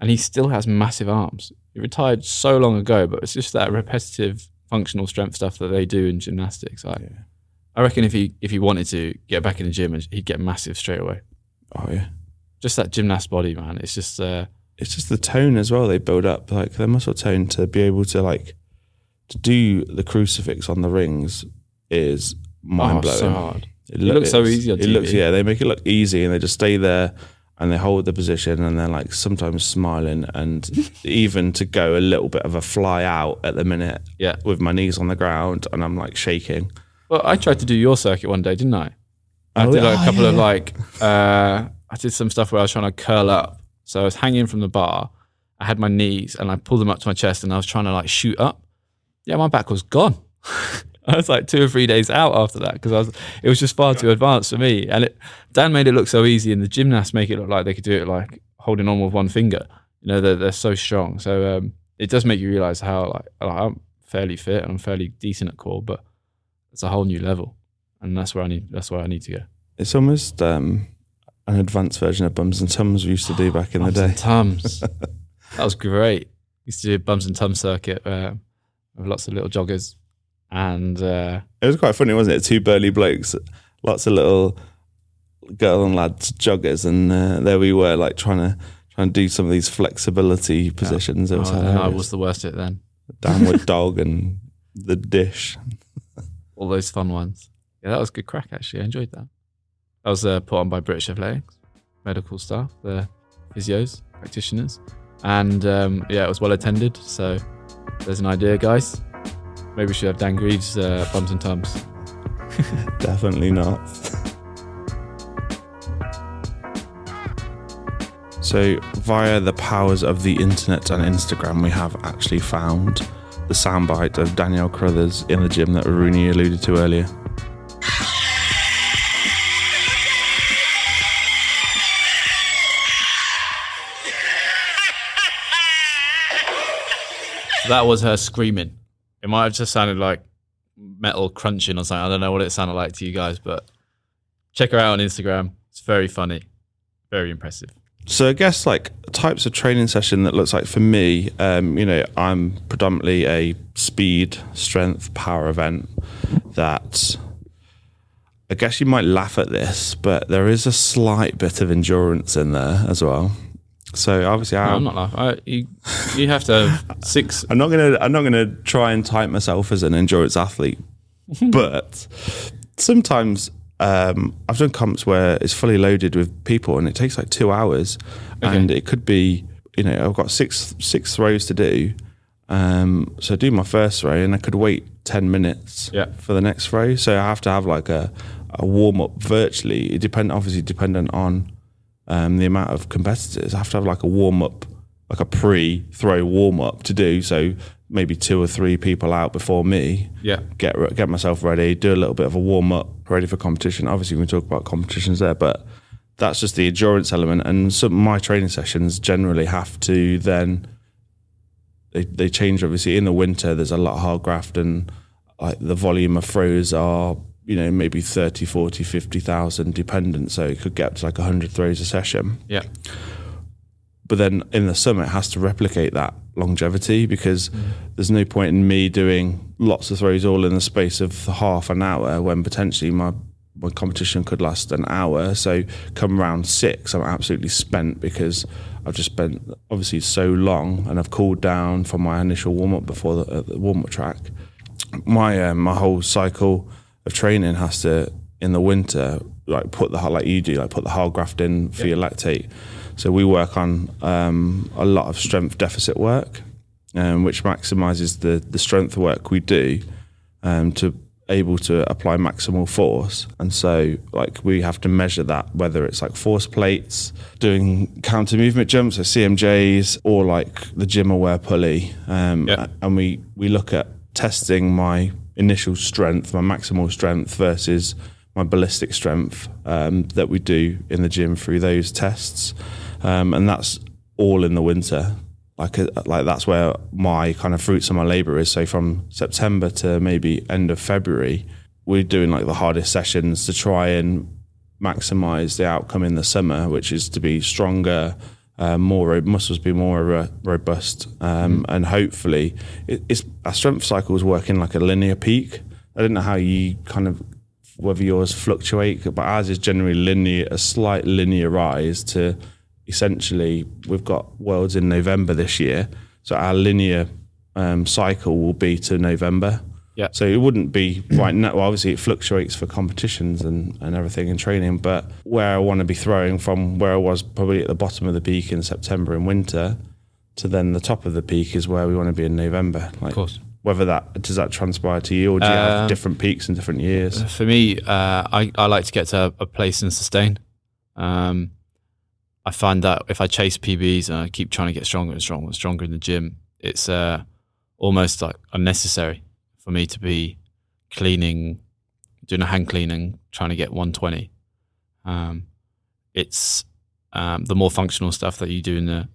S2: and he still has massive arms. He retired so long ago, but it's just that repetitive functional strength stuff that they do in gymnastics. Like,
S1: Yeah.
S2: I reckon if he if he wanted to get back in the gym, he'd get massive straight away.
S1: Oh yeah.
S2: Just that gymnast body, man. It's just uh,
S1: It's just the tone as well. They build up like their muscle tone to be able to like to do the crucifix on the rings is mind blowing.
S2: oh, so hard.
S1: It,
S2: looks so easy on
S1: It looks yeah. They make it look easy, and they just stay there and they hold the position, and they're like sometimes smiling, and even to go a little bit of a fly out at the minute
S2: Yeah.
S1: with my knees on the ground, and I'm like shaking.
S2: Well, I tried to do your circuit one day, didn't I? I
S1: Oh,
S2: did like, a couple
S1: Oh,
S2: of
S1: yeah.
S2: like, uh, I did some stuff where I was trying to curl up. So I was hanging from the bar. I had my knees and I pulled them up to my chest and I was trying to like shoot up. Yeah, my back was gone. I was like two or three days out after that because I was. It was just far too advanced for me. And it, Dan made it look so easy, and the gymnasts make it look like they could do it like holding on with one finger. You know, they're they're so strong. So um, it does make you realize how like, like I'm fairly fit and I'm fairly decent at core, but it's a whole new level, and that's where I need. That's where I need to go.
S1: It's almost um, an advanced version of bums and tums we used to do back in the day.
S2: Bums
S1: day.
S2: and Tums. that was great. Used to do a bums and tums circuit uh, with lots of little joggers, and uh,
S1: It was quite funny, wasn't it? Two burly blokes, lots of little girl and lads joggers, and uh, there we were, like trying to trying to do some of these flexibility positions. It was
S2: oh, I was the worst at it then.
S1: downward dog and the dish.
S2: All those fun ones. Yeah, that was good crack. Actually, I enjoyed that. That was uh, put on by British Athletics, medical staff, the physios, practitioners, and um, yeah, it was well attended. So there's an idea, guys. Maybe we should have Dan Greaves uh, bums and tums.
S1: Definitely not. So, via the powers of the internet and Instagram, we have actually found the soundbite of Danielle Carruthers in the gym that Rooney alluded to earlier.
S2: That was her screaming. It might have just sounded like metal crunching or something. I don't know what it sounded like to you guys, but check her out on Instagram. It's very funny, very impressive.
S1: So I guess like types of training session that looks like for me, um, you know, I'm predominantly a speed, strength, power event that I guess you might laugh at this, but there is a slight bit of endurance in there as well. So obviously,
S2: No,
S1: I'm,
S2: I'm not laughing. I, you, you have to have six.
S1: I'm not gonna I'm not gonna try and type myself as an endurance athlete, but sometimes um, I've done comps where it's fully loaded with people and it takes like two hours, and it could be you know I've got six six throws to do, um, so I do my first throw and I could wait ten minutes
S2: Yeah.
S1: for the next throw, so I have to have like a a warm up virtually. It depend obviously dependent on um, the amount of competitors. I have to have like a warm up, like a pre throw warm up to do. So maybe two or three people out before me.
S2: Yeah.
S1: Get get myself ready, do a little bit of a warm up, ready for competition. Obviously, we can talk about competitions there, but that's just the endurance element. And some my training sessions generally have to then they they change. Obviously, in the winter, there's a lot of hard graft and like the volume of throws are you know maybe 30 40 50,000 dependent so it could get up to like 100 throws a session.
S2: Yeah.
S1: but then in the summer it has to replicate that longevity because there's no point in me doing lots of throws all in the space of half an hour when potentially my my competition could last an hour. So come round six i'm absolutely spent because i've just spent obviously so long and i've cooled down from my initial warm-up before the, uh, the warm-up track. My um, my whole cycle of training has to in the winter like put the like you do like put the whole graft in for your lactate. So we work on um, a lot of strength deficit work um, which maximizes the the strength work we do um, to able to apply maximal force. And so like we have to measure that whether it's like force plates doing counter movement jumps or cmjs or like the GymAware pulley. Um,
S2: Yeah.
S1: and we we look at testing my initial strength my maximal strength versus my ballistic strength um, that we do in the gym through those tests um, and that's all in the winter like a, like that's where my kind of fruits of my labor is. So from September to maybe end of February, we're doing like the hardest sessions to try and maximize the outcome in the summer, which is to be stronger, uh, more muscles be more ro- robust, um, mm. and hopefully it, it's our strength cycle is working like a linear peak. I don't know how you kind of whether yours fluctuate, but ours is generally linear, a slight linear rise to essentially we've got worlds in November this year, so our linear um, cycle will be to November.
S2: Yeah.
S1: So it wouldn't be right now. Well, obviously, it fluctuates for competitions and, and everything in training. But where I want to be throwing from where I was probably at the bottom of the peak in September and winter to then the top of the peak is where we want to be in November.
S2: Like, of course.
S1: Whether that does that transpire to you, or do you uh, have different peaks in different years?
S2: For me, uh, I I like to get to a place and sustain. Um, I find that if I chase PBs and I keep trying to get stronger and stronger and stronger in the gym, it's uh, almost like unnecessary for me to be cleaning, doing a hand cleaning, trying to get 120. Um, it's um, the more functional stuff that you do in the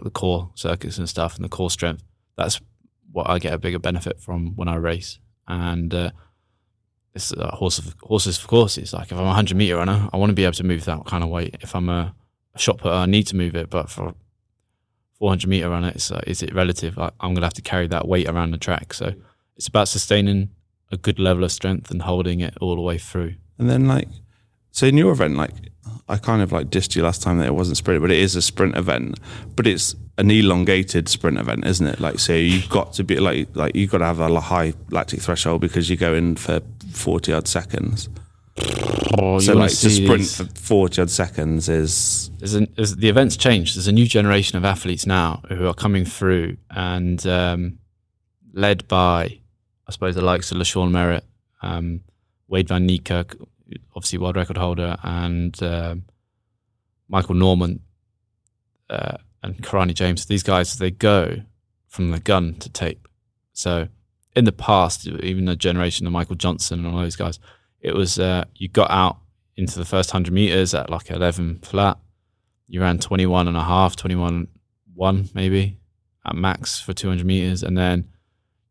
S2: the core circuits and stuff and the core strength. That's what I get a bigger benefit from when I race. And uh, it's a horse of, horses for courses. Like if I'm a 100 meter runner, I want to be able to move that kind of weight. If I'm a, a shot putter, I need to move it. But for 400 meter runner, it's uh, is it relative? I, I'm going to have to carry that weight around the track. So it's about sustaining a good level of strength and holding it all the way through.
S1: And then like, so in your event, like I kind of like dissed you last time that it wasn't sprint, but it is a sprint event, but it's an elongated sprint event, isn't it? Like, so you've got to be like, like you've got to have a high lactic threshold because you go in for 40 odd seconds. Oh, so like to sprint these. for 40 odd seconds is
S2: there's, an, there's the event's changed there's a new generation of athletes now who are coming through and um, led by I suppose the likes of LaShawn Merritt, um, Wayde Van Niekerk, obviously world record holder, and uh, Michael Norman uh, and Kirani James. These guys, they go from the gun to tape. So in the past, even the generation of Michael Johnson and all those guys, it was uh, you got out into the first 100 meters at like 11 flat. You ran 21 and a half, 21 1 maybe at max for 200 meters. And then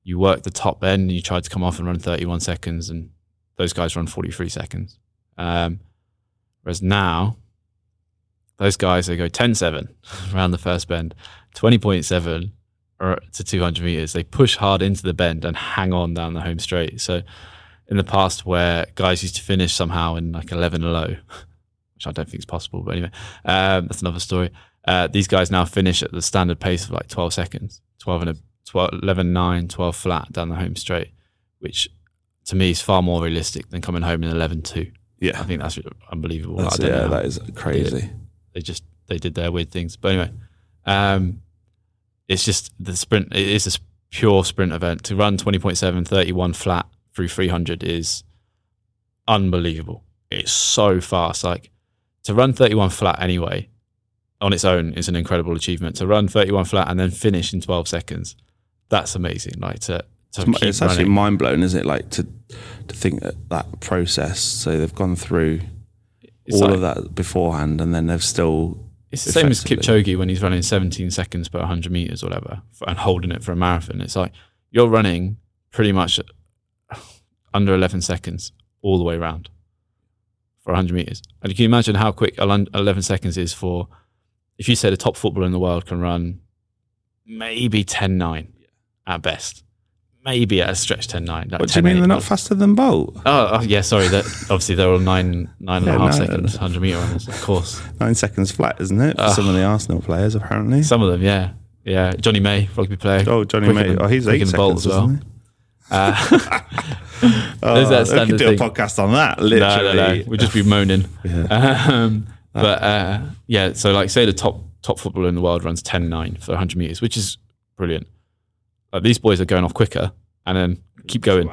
S2: you work the top end and you try to come off and run 31 seconds, and those guys run 43 seconds. Um, whereas now, those guys they go 10 7 around the first bend, 20.7 to 200 meters. They push hard into the bend and hang on down the home straight. So, in the past, where guys used to finish somehow in like 11 low, which I don't think is possible, but anyway, um, that's another story. Uh, these guys now finish at the standard pace of like 12 seconds, 12 and a 12, 11 9, 12 flat down the home straight, which to me is far more realistic than coming home in 11 2.
S1: Yeah.
S2: I think that's unbelievable.
S1: That's, yeah, that is crazy.
S2: They, they, just, they did their weird things. But anyway, um, it's just the sprint, it is a pure sprint event. To run 20.7, 31 flat through 300 is unbelievable. It's so fast. Like to run 31 flat anyway on its own is an incredible achievement. To run 31 flat and then finish in 12 seconds that's amazing. Like to, to
S1: it's, it's actually mind blowing, isn't it? Like to to think that that process. So they've gone through it's all like, of that beforehand, and then they've still.
S2: It's the same as Kipchoge when he's running 17 seconds per 100 meters or whatever, and holding it for a marathon. It's like you're running pretty much under 11 seconds all the way around for 100 meters. And you can imagine how quick 11 seconds is for. If you said a top footballer in the world can run maybe 10 9 at best. Maybe at a stretch 10 9.
S1: Like what do you mean they're not faster than Bolt?
S2: Oh, oh yeah, sorry. That obviously they're all nine nine and yeah, a half no, seconds, hundred meter runners, of course.
S1: Nine seconds flat, isn't it? For some of the Arsenal players, apparently.
S2: Some of them, yeah, yeah. Jonny May, rugby player.
S1: Oh, Jonny May. Than, oh, he's eight seconds Bolt as well. Uh,
S2: oh, that
S1: we could do thing. a podcast on that. Literally, no, no, no.
S2: we'd just be moaning. yeah. Um, but uh, yeah, so like say the top top footballer in the world runs 10-9 for 100 meters, which is brilliant. Like these boys are going off quicker and then keep going.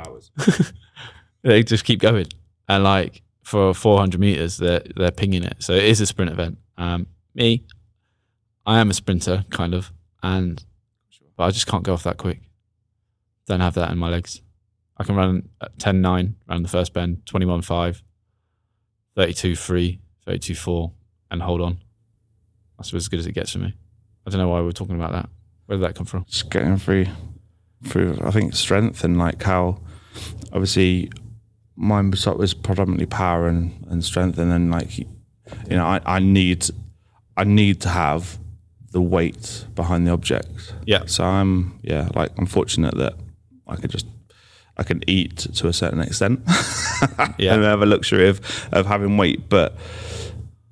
S2: they just keep going. And like for 400 meters, they're, they're pinging it. So it is a sprint event. Um, me, I am a sprinter, kind of. And, but I just can't go off that quick. Don't have that in my legs. I can run at 10 9 around the first bend, 21 5, 32 3, 32 4, and hold on. That's as good as it gets for me. I don't know why we're talking about that. Where did that come from?
S1: just getting through through I think strength and like how obviously mine was was predominantly power and, and strength and then like you know I, I need I need to have the weight behind the object
S2: Yeah.
S1: so I'm yeah like I'm fortunate that I can just I can eat to a certain extent
S2: Yeah.
S1: and have a luxury of of having weight but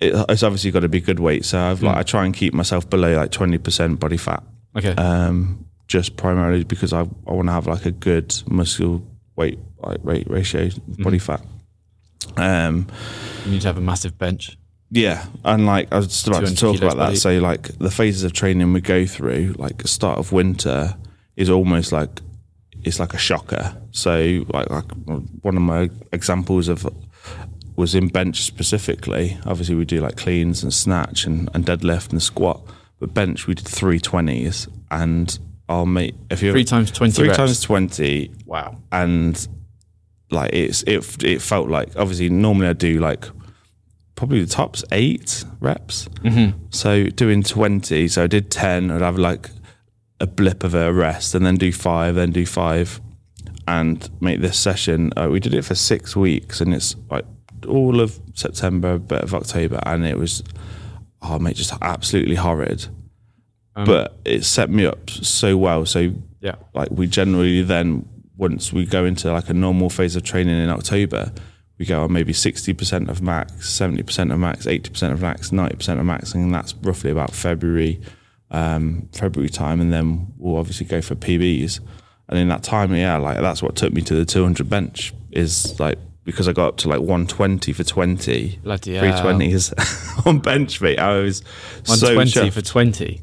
S1: it, it's obviously got to be good weight so I've like I try and keep myself below like 20% body fat
S2: Okay.
S1: um, just primarily because I, I want to have like a good muscle weight like weight ratio body fat. Um,
S2: you need to have a massive bench.
S1: yeah, and like I was just about to talk about that.
S2: body.
S1: So like the phases of training we go through, like start of winter is almost like it's like a shocker. So like, like one of my examples of was in bench specifically. Obviously we do like cleans and snatch and, and deadlift and squat, but bench we did three twenties and I'll make if you
S2: Three times 20
S1: three
S2: reps.
S1: times twenty
S2: Wow.
S1: and like it's it it felt like obviously normally I do like probably the tops eight reps. Mm-hmm. So doing twenty, so I did ten. I'd have like a blip of a rest, and then do five, then do five, and make this session. Uh, we did it for six weeks, and it's like all of September, a bit of October, and it was oh mate, just absolutely horrid. But it set me up so well. So
S2: Yeah.
S1: like we generally then once we go into like a normal phase of training in October, we go on maybe sixty percent of max, seventy percent of max, eighty percent of max, ninety percent of max, and that's roughly about February, um, February time, and then we'll obviously go for PBs. And in that time, yeah, like that's what took me to the two hundred bench is like because I got up to like one twenty for twenty,
S2: Bloody
S1: three
S2: hell.
S1: on bench mate. I was
S2: 120
S1: chuffed.
S2: for 20.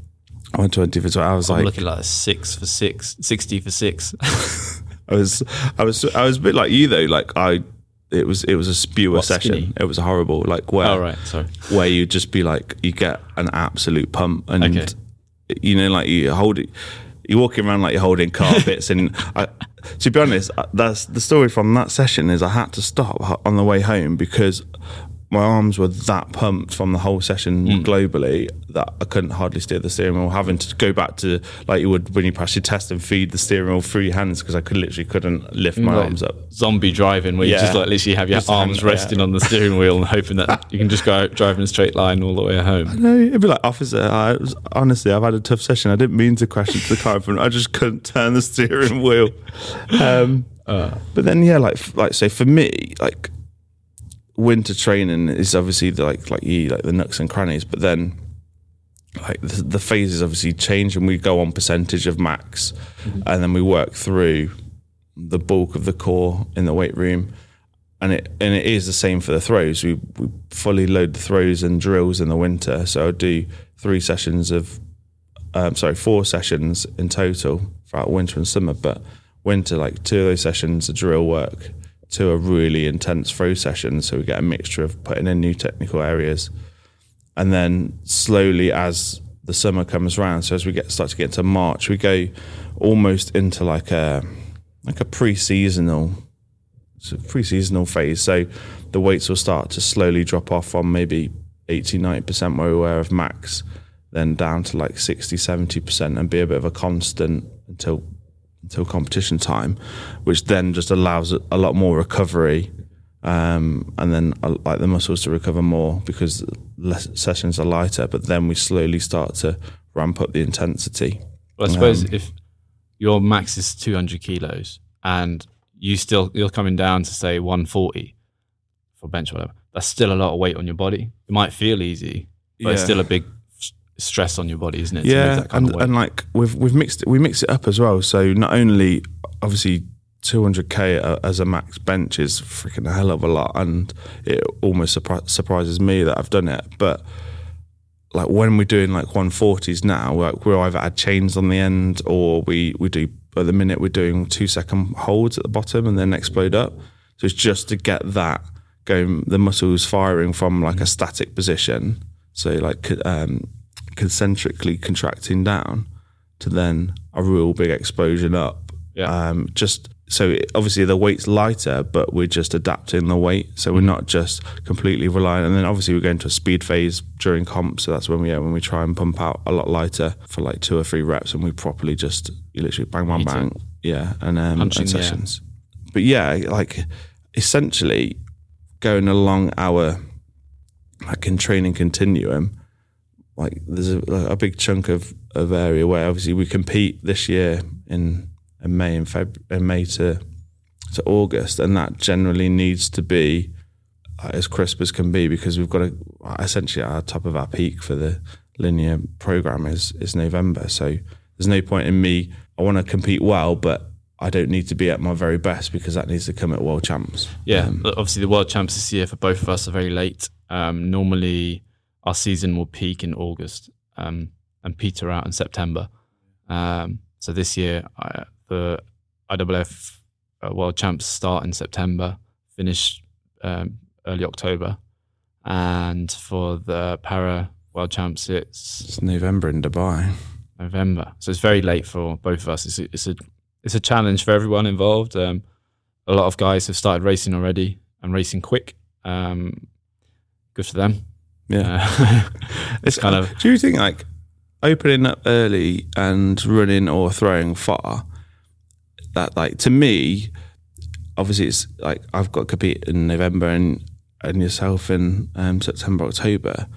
S1: One twenty for twenty. I was
S2: I'm
S1: like,
S2: looking like a six for six, 60 for six.
S1: I was, I was, I was a bit like you though. Like I, it was, it was a spewer
S2: What,
S1: session.
S2: skinny?
S1: It was horrible. Like where,
S2: oh, right. Sorry.
S1: where you just be like, you get an absolute pump, and
S2: Okay.
S1: you know, like you hold it, you're walking around like you're holding carpets, and I, to be honest, uh, that's the story from that session is I had to stop on the way home because my arms were that pumped from the whole session
S2: Hmm.
S1: globally that I couldn't hardly steer the steering wheel, having to go back to like you would when you pass your test and feed the steering wheel through your hands because I could literally couldn't lift my
S2: Like
S1: arms up.
S2: Zombie driving, where you just like literally have your
S1: Just
S2: arms
S1: yeah.
S2: resting on the steering wheel and hoping that you can just go driving a straight line all the way home.
S1: I know, it'd be like, officer, I was, honestly, I've had a tough session. I didn't mean to crash into the car in front. I just couldn't turn the steering wheel. Um, but then, yeah, like, like, so for me, like, winter training is obviously the, like, like you, like the nooks and crannies. But then, like, the, the phases obviously change, and we go on percentage of max, and then we work through the bulk of the core in the weight room and it and it is the same for the throws. We, we fully load the throws and drills in the winter. So I'll do three sessions of, um, sorry, four sessions in total throughout winter and summer. But winter, like two of those sessions are drill work, two a really intense throw session. So we get a mixture of putting in new technical areas, and then slowly as the summer comes around, so as we get start to get into March, we go almost into like a like a pre-seasonal a pre-seasonal phase. So the weights will start to slowly drop off from maybe 80, 90% where we were of max, then down to like 60, 70% and be a bit of a constant until until competition time, which then just allows a lot more recovery um, and then uh, like the muscles to recover more because less sessions are lighter. But then we slowly start to ramp up the intensity.
S2: Well, I suppose if your max is 200 kilos and you still you're coming down to say 140 for bench or whatever, that's still a lot of weight on your body. It might feel easy, but it's still a big stress on your body, isn't it?
S1: yeah, and, and like we've we've mixed it, we mix it up as well. So not only obviously 200k as a max bench is freaking a hell of a lot, and it almost surpri- surprises me that I've done it. But like when we're doing like 140s now, like we're either add chains on the end or we we do at the minute we're doing two second holds at the bottom and then explode up. So it's just to get that going, the muscles firing from like a static position. So like um, concentrically contracting down to then a real big explosion up.
S2: Yeah.
S1: Um, just so it, obviously the weight's lighter, but we're just adapting the weight. So we're not just completely reliant. And then obviously we go into a speed phase during comp. So that's when we yeah, when we try and pump out a lot lighter for like two or three reps, and we properly just you literally bang bang bang, yeah, and um,
S2: Punching,
S1: and
S2: yeah.
S1: sessions. But yeah, like essentially going along our like in training continuum, like there's a, a big chunk of, of area where obviously we compete this year in, in May and Feb in May to to August, and that generally needs to be as crisp as can be because we've got to essentially our top of our peak for the linear program is is November. So there's no point in me. I want to compete well, but I don't need to be at my very best because that needs to come at World Champs.
S2: Yeah, but obviously the World Champs this year for both of us are very late. Um, normally, our season will peak in August um, and peter out in September. Um, so this year, I, the IAAF uh, World Champs start in September, finish um, early October, and for the Para World Champs, it's
S1: It's November in Dubai.
S2: November. So it's very late for both of us. It's a, it's a it's a challenge for everyone involved. Um, a lot of guys have started racing already and racing quick. Um, good for them.
S1: Yeah.
S2: Uh, it's kind of
S1: Do you think like opening up early and running or throwing far? That like to me, obviously it's like I've got to compete in November and and yourself in um, September October.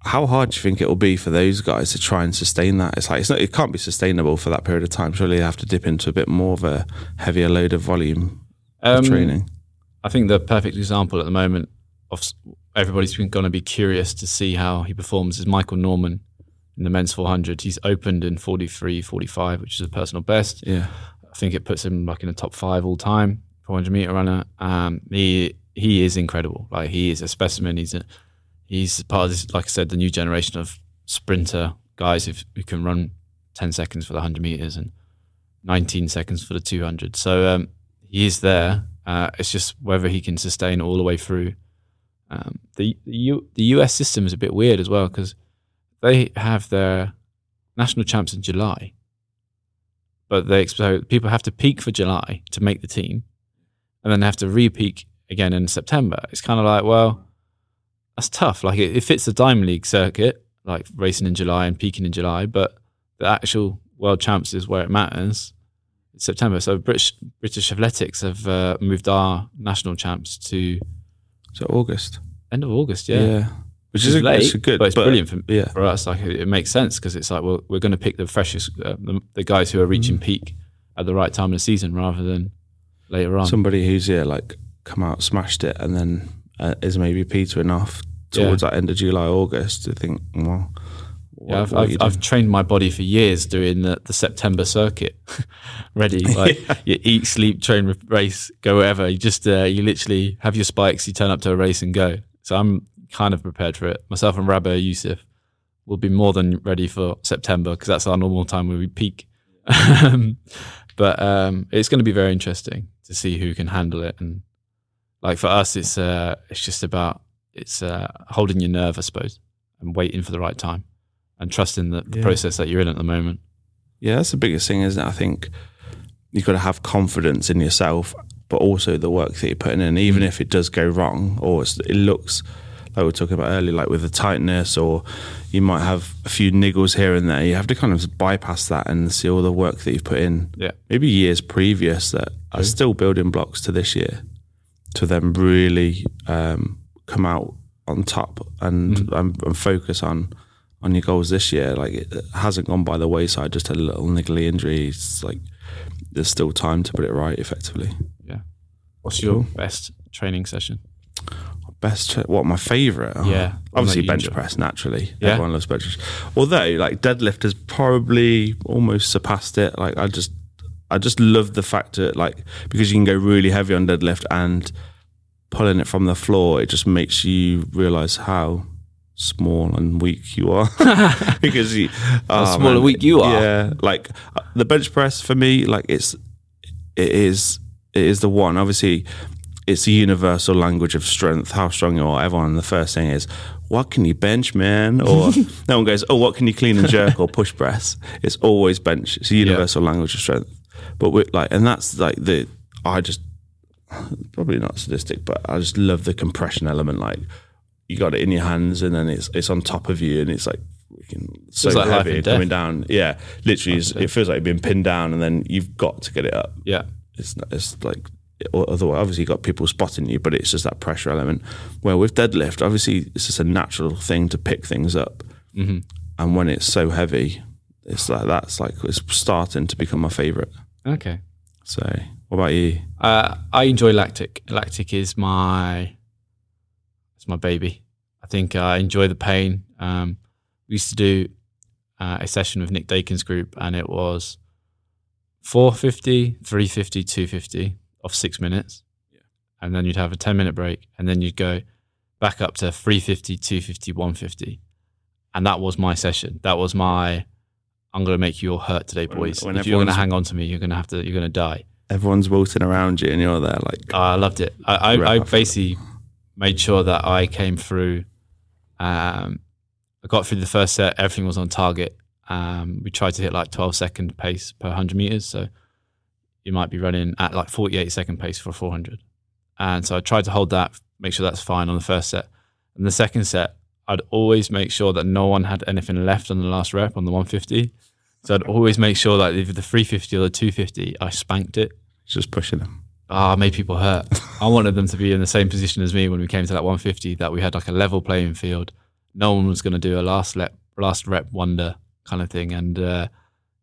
S1: How hard do you think it will be for those guys to try and sustain that? It's like it's not, it can't be sustainable for that period of time. Surely they have to dip into a bit more of a heavier load of volume of
S2: um,
S1: training.
S2: I think the perfect example at the moment of everybody's going to be curious to see how he performs is Michael Norman in the men's 400. He's opened in 43, 45, which is a personal best.
S1: Yeah,
S2: I think it puts him like in the top five all time, 400 meter runner. Um, he he is incredible. Like he is a specimen. He's a he's part of this, like I said, the new generation of sprinter guys who, who can run 10 seconds for the 100 meters and 19 seconds for the 200. So um, he is there. Uh, it's just whether he can sustain all the way through. Um, the the, U, the US system is a bit weird as well because they have their national champs in July, but they so people have to peak for July to make the team, and then they have to re-peak again in September. It's kind of like, well, that's tough. Like it, it fits the Diamond League circuit, like racing in July and peaking in July, but the actual World Champs is where it matters. September. So British British Athletics have uh, moved our national champs to
S1: so August.
S2: end of August. Yeah,
S1: which
S2: Which is
S1: a,
S2: late,
S1: it's a good,
S2: but it's brilliant for,
S1: yeah.
S2: for us. Like it, it makes sense because it's like well, we're going to pick the freshest, uh, the, the guys who are reaching peak at the right time of the season rather than later on.
S1: somebody who's yeah like come out smashed it and then uh, is maybe petering off towards that end of July August to think well
S2: yeah, I've, I've, I've trained my body for years doing the, the September circuit. Ready, like you eat, sleep, train, race, go wherever. You just uh, you literally have your spikes. You turn up to a race and go. So I'm kind of prepared for it. Myself and Rabah Yousif will be more than ready for September because that's our normal time where we peak. But um, it's going to be very interesting to see who can handle it. And like for us, it's uh, it's just about it's uh, holding your nerve, I suppose, and waiting for the right time and trusting the, the
S1: Yeah.
S2: process that you're in at the moment.
S1: yeah that's the biggest thing isn't it I think you've got to have confidence in yourself but also the work that you're putting in even if it does go wrong or it's, it looks like we were talking about earlier like with the tightness or you might have a few niggles here and there you have to kind of bypass that and see all the work that you've put in
S2: Yeah.
S1: maybe years previous that are still building blocks to this year to then really um, come out on top and, and, and focus on on your goals this year. Like it hasn't gone by the wayside. Just had a little niggly injury. It's like there's still time to put it right effectively.
S2: Yeah. What's your best training session?
S1: Best, tra- what my favorite?
S2: Yeah, uh-huh. one
S1: obviously bench
S2: enjoy.
S1: press. Naturally,
S2: Yeah?
S1: everyone loves bench press. Although, like deadlift has probably almost surpassed it. Like I just, I just love the fact that like because you can go really heavy on deadlift and pulling it from the floor, it just makes you realize how small and weak you are because you
S2: How
S1: oh,
S2: small and weak you are.
S1: Yeah, like uh, the bench press for me, like it's it is it is the one. Obviously, it's a universal language of strength. How strong you are. Everyone. The first thing is, what can you bench, man? Or no one goes, oh, what can you clean and jerk or push press? It's always bench. It's a universal language of strength. But we're like, and that's like the I just probably not sadistic, but I just love the compression element. Like you got it in your hands, and then it's it's on top of you, and it's like so
S2: like
S1: heavy coming down. Yeah, literally, it feels like you're being pinned down, and then you've got to get it up.
S2: Yeah.
S1: It's not, it's like otherwise, obviously, you've got people spotting you, but it's just that pressure element. Where with deadlift, obviously, it's just a natural thing to pick things up,
S2: Mm-hmm.
S1: and when it's so heavy, it's like that's like it's starting to become my favorite.
S2: Okay.
S1: So, what about you?
S2: Uh, I enjoy lactic. Lactic is my it's my baby. I think I enjoy the pain. Um, we used to do uh, a session with Nick Dakin's group, and it was 450, 350, 250 of six minutes. And then you'd have a 10 minute break, and then you'd go back up to 350, 250, 150. And that was my session. That was my I'm going to make you all hurt today, boys.
S1: when
S2: if you're going to hang on to me, you're going to have to, you're going to die.
S1: Everyone's wilting around you, and you're there like,
S2: I loved it. I, I, I basically made sure that I came through. Um, I got through the first set. Everything was on target. Um, we tried to hit like 12 second pace per 100 meters. So you might be running at like 48 second pace for 400. And so I tried to hold that, make sure that's fine on the first set. And the second set, I'd always make sure that no one had anything left on the last rep on the 150. So I'd always make sure that if the 350 or the 250, I spanked it
S1: just pushing them.
S2: Ah, I made people hurt. I wanted them to be in the same position as me when we came to that 150. That we had like a level playing field. No one was going to do a last rep, last rep wonder kind of thing, and uh,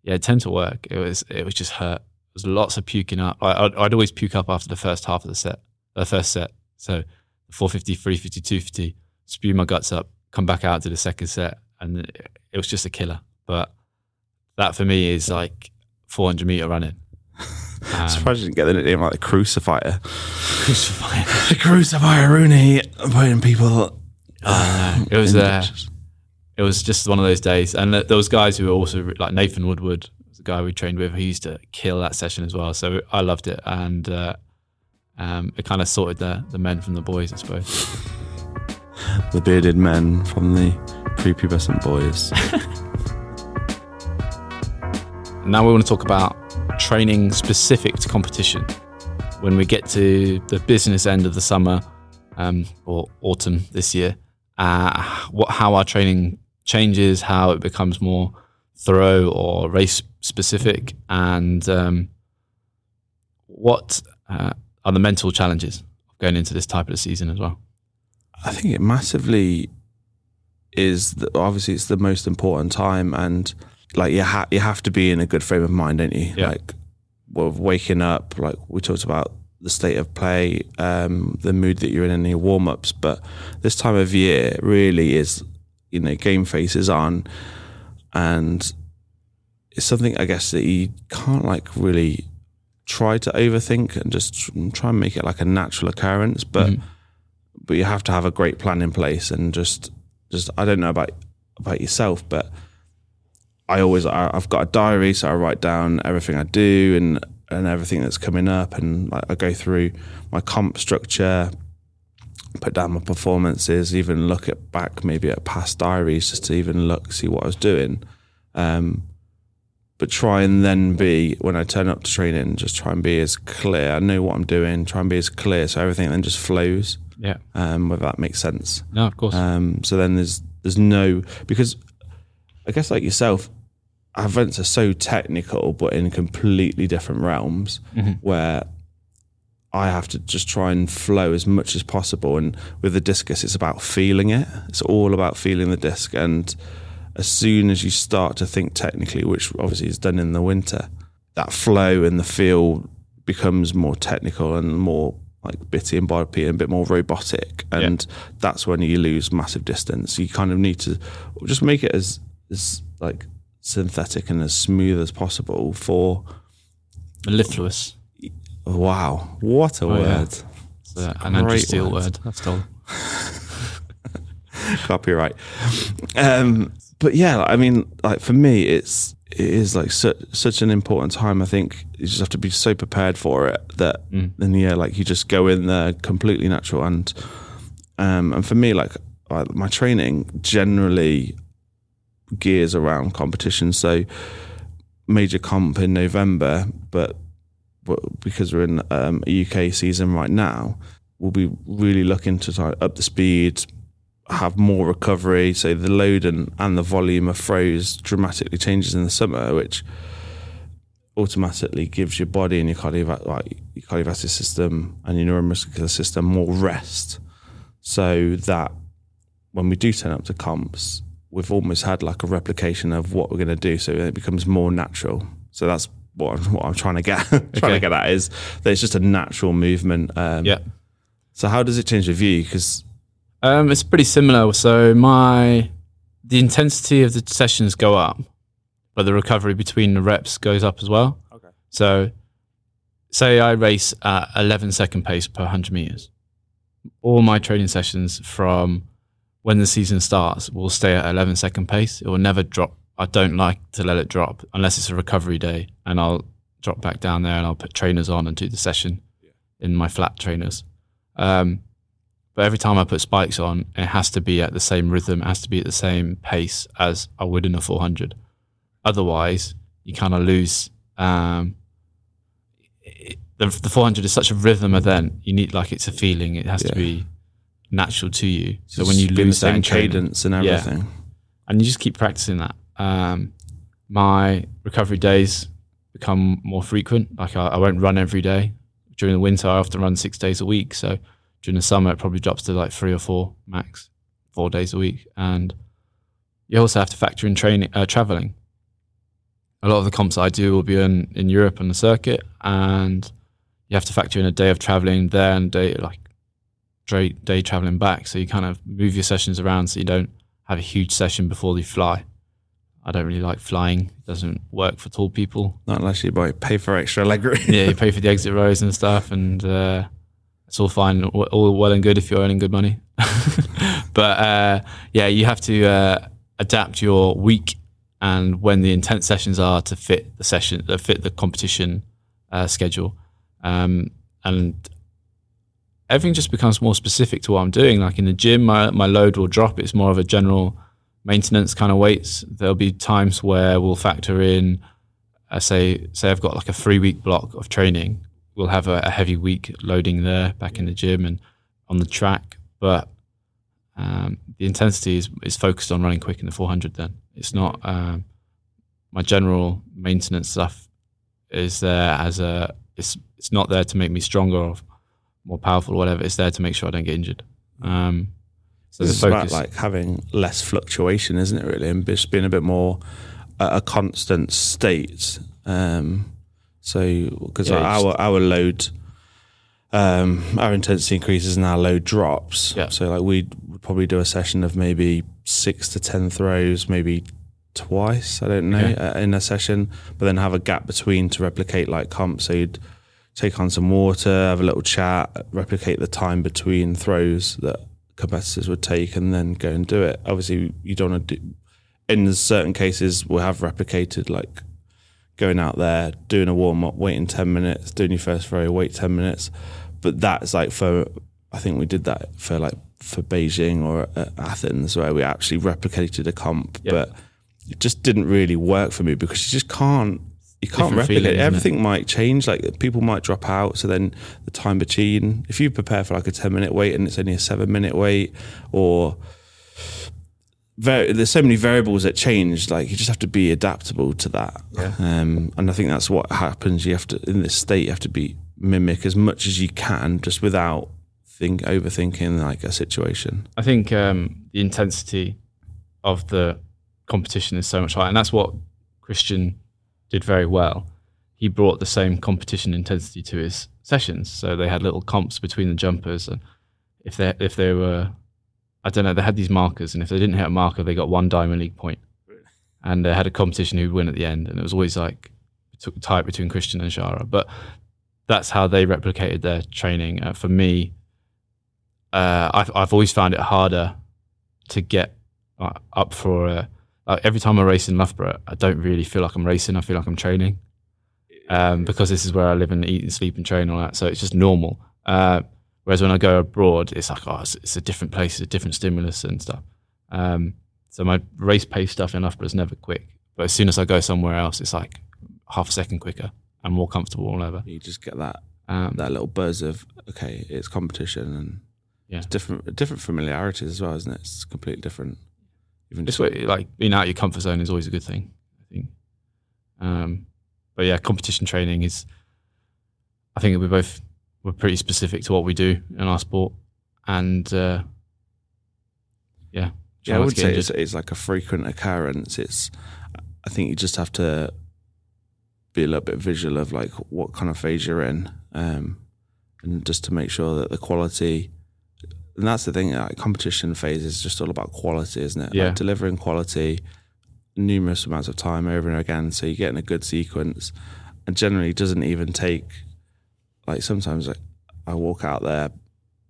S2: yeah, it tended to work. It was it was just hurt. There was lots of puking up. I, I'd, I'd always puke up after the first half of the set, the first set. So 450, 350, 250, spew my guts up, come back out to the second set, and it, it was just a killer. But that for me is like 400 meter running. Um,
S1: Surprised you didn't get the nickname like the crucifier.
S2: Crucifier.
S1: The crucifier, Rooney, putting people.
S2: it was uh, it was just one of those days, and th- those guys who were also like Nathan Woodward, the guy we trained with, he used to kill that session as well. So I loved it, and uh, um, it kind of sorted the the men from the boys, I suppose.
S1: the bearded men from the prepubescent boys.
S2: Now we want to talk about training specific to competition. When we get to the business end of the summer um, or autumn this year, uh, what how our training changes, how it becomes more thorough or race specific, and um, what uh, are the mental challenges going into this type of season as well.
S1: I think it massively is the, obviously it's the most important time, and like you ha- you have to be in a good frame of mind, don't you?
S2: Yeah.
S1: Like, well, waking up, like we talked about the state of play, um, the mood that you're in in your warm ups, but this time of year really is, you know, game faces on, and it's something I guess that you can't like really try to overthink and just try and make it like a natural occurrence, but
S2: Mhm.
S1: but you have to have a great plan in place and just just I don't know about about yourself, but I always I, I've got a diary, so I write down everything I do and and everything that's coming up, and like, I go through my comp structure, put down my performances, even look at back maybe at past diaries just to even look see what I was doing. Um, but try and then be when I turn up to training, just try and be as clear. I know what I'm doing. Try and be as clear, so everything then just flows.
S2: Yeah,
S1: Um, whether that makes sense.
S2: no, of course.
S1: Um, so then there's there's no because I guess like yourself, our events are so technical, but in completely different realms mm-hmm. where I have to just try and flow as much as possible. And with the discus, it's about feeling it. It's all about feeling the disc. And as soon as you start to think technically, which obviously is done in the winter, that flow and the feel becomes more technical and more like bitty and boppy and a bit more robotic. And that's when you lose massive distance. You kind of need to just make it as as like synthetic and as smooth as possible for
S2: Mellifluous.
S1: wow, what a
S2: Oh, yeah.
S1: word.
S2: It's, uh, an Steele
S1: word.
S2: word. That's told.
S1: copyright. Um, but yeah, I mean, like for me, it's it is like su- such an important time. I think you just have to be so prepared for it that then yeah, like you just go in there completely natural and um, and for me, like I, my training generally gears around competition. So major comp in November, but but because we're in um, a UK season right now, we'll be really looking to try up the speed, have more recovery. So the load and, and the volume of throws dramatically changes in the summer, which automatically gives your body and your like your cardiovascular system and your neuromuscular system more rest, so that when we do turn up to comps, we've almost had like a replication of what we're going to do, so it becomes more natural. So that's what I'm, what I'm trying to get trying
S2: Okay.
S1: to get at is that it's just a natural movement. Um,
S2: Yeah.
S1: So how does it change with you? Because
S2: Um, it's pretty similar. So my the intensity of the sessions go up, but the recovery between the reps goes up as well.
S1: Okay.
S2: So say I race at 11 second pace per 100 meters. All my training sessions from when the season starts we'll stay at 11 second pace. It will never drop. I don't like to let it drop unless it's a recovery day, and I'll drop back down there and I'll put trainers on and do the session in my flat trainers. Um, but every time I put spikes on, it has to be at the same rhythm, it has to be at the same pace as I would in a 400. Otherwise, you kind of lose. Um, it- the, the 400 is such a rhythm event. You need like it's a feeling. It has to be natural to you. So when you
S1: be in the
S2: lose that
S1: same cadence and
S2: Yeah.
S1: everything.
S2: and you just keep practicing that. Um, my recovery days become more frequent. Like I, I won't run every day. During the winter, I often run six days a week. So during the summer, it probably drops to like three or four max, four days a week. And you also have to factor in training, uh, traveling. A lot of the comps I do will be in, in Europe on the circuit, and you have to factor in a day of traveling there and day like day, day traveling back. So you kind of move your sessions around so you don't have a huge session before you fly. I don't really like flying. It doesn't work for tall people.
S1: Not unless you buy pay for extra leg room.
S2: yeah, you pay for the exit rows and stuff, and uh, it's all fine, all all well and good if you're earning good money. but uh, yeah, you have to uh, adapt your week and when the intense sessions are to fit the session, uh, fit the competition uh, schedule, um, and everything just becomes more specific to what I'm doing. Like in the gym, my my load will drop. It's more of a general maintenance kind of weights. There'll be times where we'll factor in I say say I've got like a three week block of training. We'll have a, a heavy week loading there back in the gym and on the track, but um, the intensity is is focused on running quick in the 400. Then it's not um, my general maintenance stuff is there as a it's it's not there to make me stronger or more powerful or whatever. It's there to make sure I don't get injured. Um, so
S1: It's about like having less fluctuation, isn't it? Really, and just being a bit more a constant state. Um, so because
S2: Yeah,
S1: our our load, um, our intensity increases and our load drops.
S2: Yeah.
S1: So like we would probably do a session of maybe six to ten throws, maybe twice. I don't know
S2: Okay.
S1: uh, in a session, but then have a gap between to replicate like comp. So you'd take on some water, have a little chat, replicate the time between throws that competitors would take, and then go and do it. Obviously, you don't want to do. In certain cases, we'll have replicated like going out there, doing a warm up, waiting ten minutes, doing your first throw, wait ten minutes. But that's like for I think we did that for like for Beijing or Athens, where we actually replicated a comp,
S2: Yeah.
S1: but it just didn't really work for me because you just can't. You can't replicate.
S2: feeling, isn't it?
S1: Everything might change. Like people might drop out. So then the time between, if you prepare for like a ten minute wait and it's only a seven minute wait, or very, there's so many variables that change. Like you just have to be adaptable to that. Um, and I think that's what happens. You have to in this state. You have to be mimic as much as you can, just without think overthinking like a situation.
S2: I think um, the intensity of the competition is so much higher, and that's what Christian did very well. He brought the same competition intensity to his sessions, so they had little comps between the jumpers, and if they if they were, I don't know, they had these markers, and if they didn't hit a marker, they got one diamond league point, and they had a competition who'd win at the end, and it was always like tight between Christian and Shara, but that's how they replicated their training. Uh, for me, uh, I've I've always found it harder to get uh, up for a, like every time I race in Loughborough, I don't really feel like I'm racing. I feel like I'm training um, because this is where I live and eat and sleep and train and all that. So it's just normal. Uh, whereas when I go abroad, it's like oh, it's, it's a different place, it's a different stimulus and stuff. Um, so my race pace stuff in Loughborough is never quick, but as soon as I go somewhere else, it's like half a second quicker. and more comfortable all over.
S1: You just get that
S2: Um,
S1: that little buzz of okay, it's competition and
S2: Yeah.
S1: it's different different familiarities as well, isn't it? It's completely different. Even just
S2: like being out of your comfort zone is always a good thing. I think. Um, but yeah, competition training is. I think we both we're pretty specific to what we do in our sport, and uh, yeah,
S1: yeah, I would say it's, it's like a frequent occurrence. It's I think you just have to be a little bit visual of like what kind of phase you're in, um, and just to make sure that the quality. And that's the thing. Like competition phase is just all about quality, isn't it?
S2: Yeah.
S1: Like delivering quality numerous amounts of time over and again, so you get in a good sequence. And generally, doesn't even take like sometimes like I walk out there,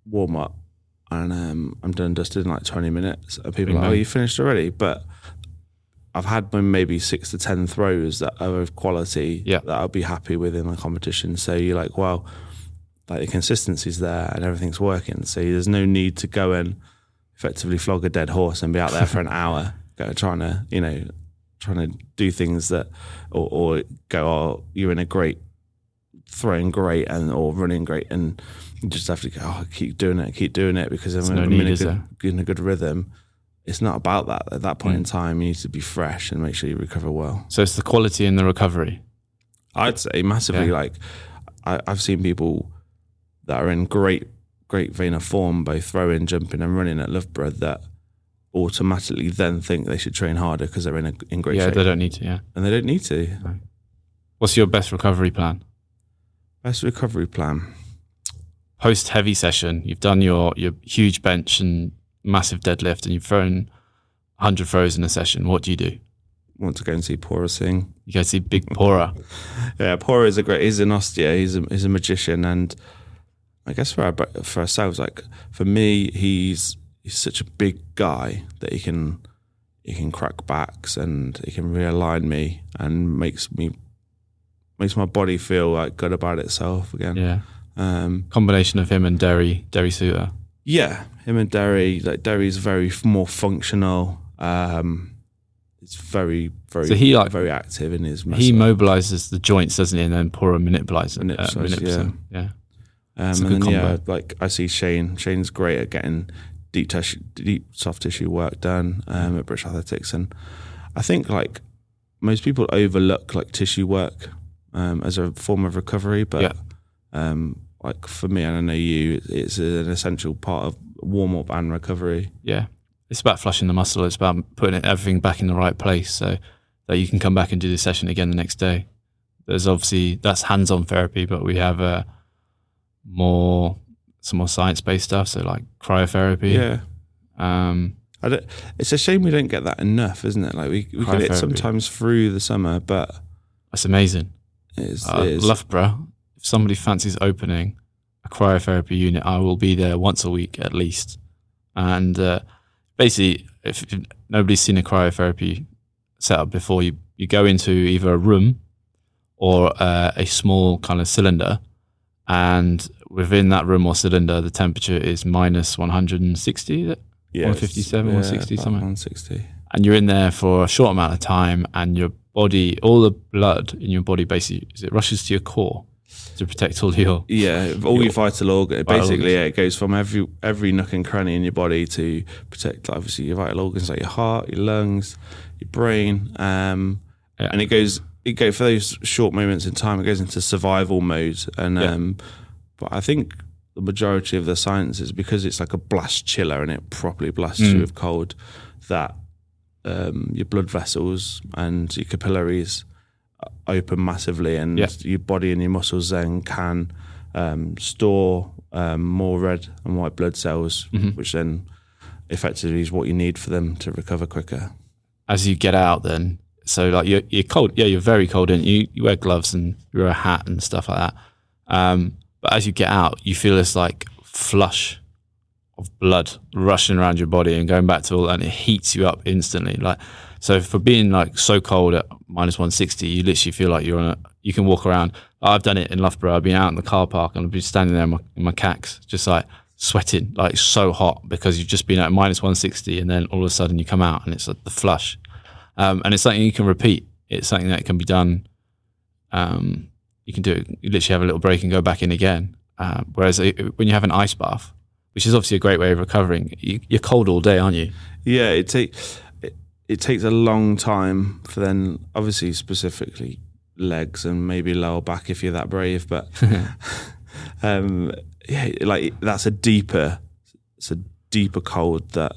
S1: warm up, and um, I'm done dusted in like 20 minutes. And people are like, oh, you finished already? But I've had my maybe six to 10 throws that are of quality
S2: Yeah.
S1: that I'll be happy with in the competition. So you're like, well, like the consistency's there and everything's working. So there's no need to go and effectively flog a dead horse and be out there for an hour, trying to, you know, trying to do things that, or, or go, oh, you're in a great throwing great and or running great and you just have to go oh, keep doing it keep doing it because I'm,
S2: no need,
S1: in, a good, in a good rhythm it's not about that at that point in
S2: Mm.
S1: time you need to be fresh and make sure you recover well
S2: So it's the quality and the recovery.
S1: I'd say massively
S2: Yeah.
S1: like I, I've seen people that are in great great vein of form both throwing jumping and running at Loughborough that automatically then think they should train harder because they're in a, in great
S2: yeah,
S1: shape
S2: they don't need to. Yeah.
S1: and they don't need to
S2: What's your best recovery plan?
S1: best recovery plan
S2: Post heavy session, you've done your your huge bench and massive deadlift, and you've thrown 100 throws in a session. What do you do?
S1: want to go and see Pora sing
S2: You go see Big Pora.
S1: Yeah, Pora is a great. He's an osteo. He's a he's a magician, and I guess for our, for ourselves, like for me, he's he's such a big guy that he can he can crack backs and he can realign me and makes me makes my body feel like good about itself again.
S2: Yeah.
S1: Um,
S2: Combination of him and Derry, Derry Suter.
S1: yeah, him and Derry, like Derry's very f- more functional. Um, it's very very
S2: So he, like-
S1: very active in his.
S2: He mobilizes the joints, doesn't he? And then Pora manipulates, uh,
S1: Manipulates,
S2: manipulates them. Yeah.
S1: Um,
S2: a
S1: and then, yeah, like I see Shane. Shane's great at getting deep tissue, deep soft tissue work done um, at British Athletics, and I think like most people overlook like tissue work um, as a form of recovery, but
S2: Yeah.
S1: um, like for me, and I know you, it's an essential part of warm up and recovery.
S2: Yeah. It's about flushing the muscle. It's about putting everything back in the right place so that you can come back and do the session again the next day. There's obviously that's hands-on therapy, but we have uh, more some more science-based stuff. So like cryotherapy.
S1: Yeah.
S2: Um,
S1: I don't, it's a shame we don't get that enough, isn't it? Like we, we get it sometimes through the summer, but
S2: that's amazing.
S1: it's,
S2: Uh,
S1: it's
S2: Loughborough, if somebody fancies opening a cryotherapy unit, I will be there once a week at least. And uh, basically, if, if nobody's seen a cryotherapy setup before, you, you go into either a room or uh, a small kind of cylinder. And within that room or cylinder, the temperature is minus 160.
S1: yeah,
S2: 157,
S1: it's-
S2: 160 something.
S1: 160.
S2: and you're in there for a short amount of time and your body all the blood in your body basically it rushes to your core to protect all your
S1: Yeah, all your vital
S2: organs.
S1: Basically, yeah, it goes from every every nook and cranny in your body to protect, obviously, your vital organs like your heart, your lungs, your brain, um,
S2: Yeah.
S1: and it goes. It goes for those short moments in time. It goes into survival mode, and
S2: Yeah.
S1: um, but I think the majority of the science is because it's like a blast chiller and it properly blasts
S2: Mm.
S1: you with cold. That um, your blood vessels and your capillaries open massively, and
S2: Yeah.
S1: your body and your muscles then can um, store um, more red and white blood cells,
S2: Mhm.
S1: which then effectively is what you need for them to recover quicker.
S2: as you get out then so like you're, you're cold yeah you're very cold and you, you wear gloves and you wear a hat and stuff like that. Um, but as you get out you feel this like flush of blood rushing around your body and going back to all that and it heats you up instantly. Like so for being like so cold at minus 160 you literally feel like you're on a you can walk around. I've done it in loughborough. I've been out in the car park and i've been standing there in my, in my cacs just like sweating like so hot because you've just been at minus 160 and then all of a sudden you come out and it's like the flush um, and it's something you can repeat it's something that can be done um, you can do it. You literally have a little break and go back in again. Uh, whereas uh, when you have an ice bath, which is obviously a great way of recovering, you, you're cold all day, aren't you?
S1: Yeah, it take it, it takes a long time for then obviously specifically legs and maybe lower back if you're that brave, but um, yeah, like that's a deeper it's a deeper cold that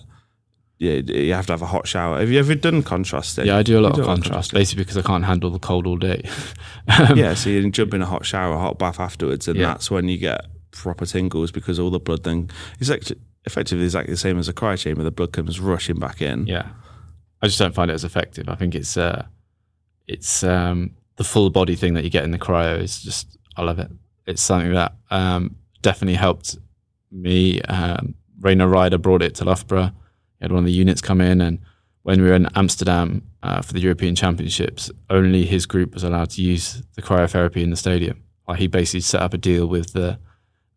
S1: yeah, you have to have a hot shower. Have you ever done contrast?
S2: Yeah, I do a lot
S1: You
S2: of contrast, basically because I can't handle the cold all day.
S1: yeah, so you jump in a hot shower, a hot bath afterwards, and
S2: Yeah.
S1: that's when you get proper tingles because all the blood then it's actually effectively exactly the same as a cryo chamber. The blood comes rushing back in.
S2: Yeah, I just don't find it as effective. I think it's uh, it's um, the full body thing that you get in the cryo is just I love it. It's something that um, definitely helped me. Um, Rana Reider brought it to Loughborough. He had one of the units come in, and when we were in Amsterdam uh, for the European Championships, only his group was allowed to use the cryotherapy in the stadium. Like he basically set up a deal with the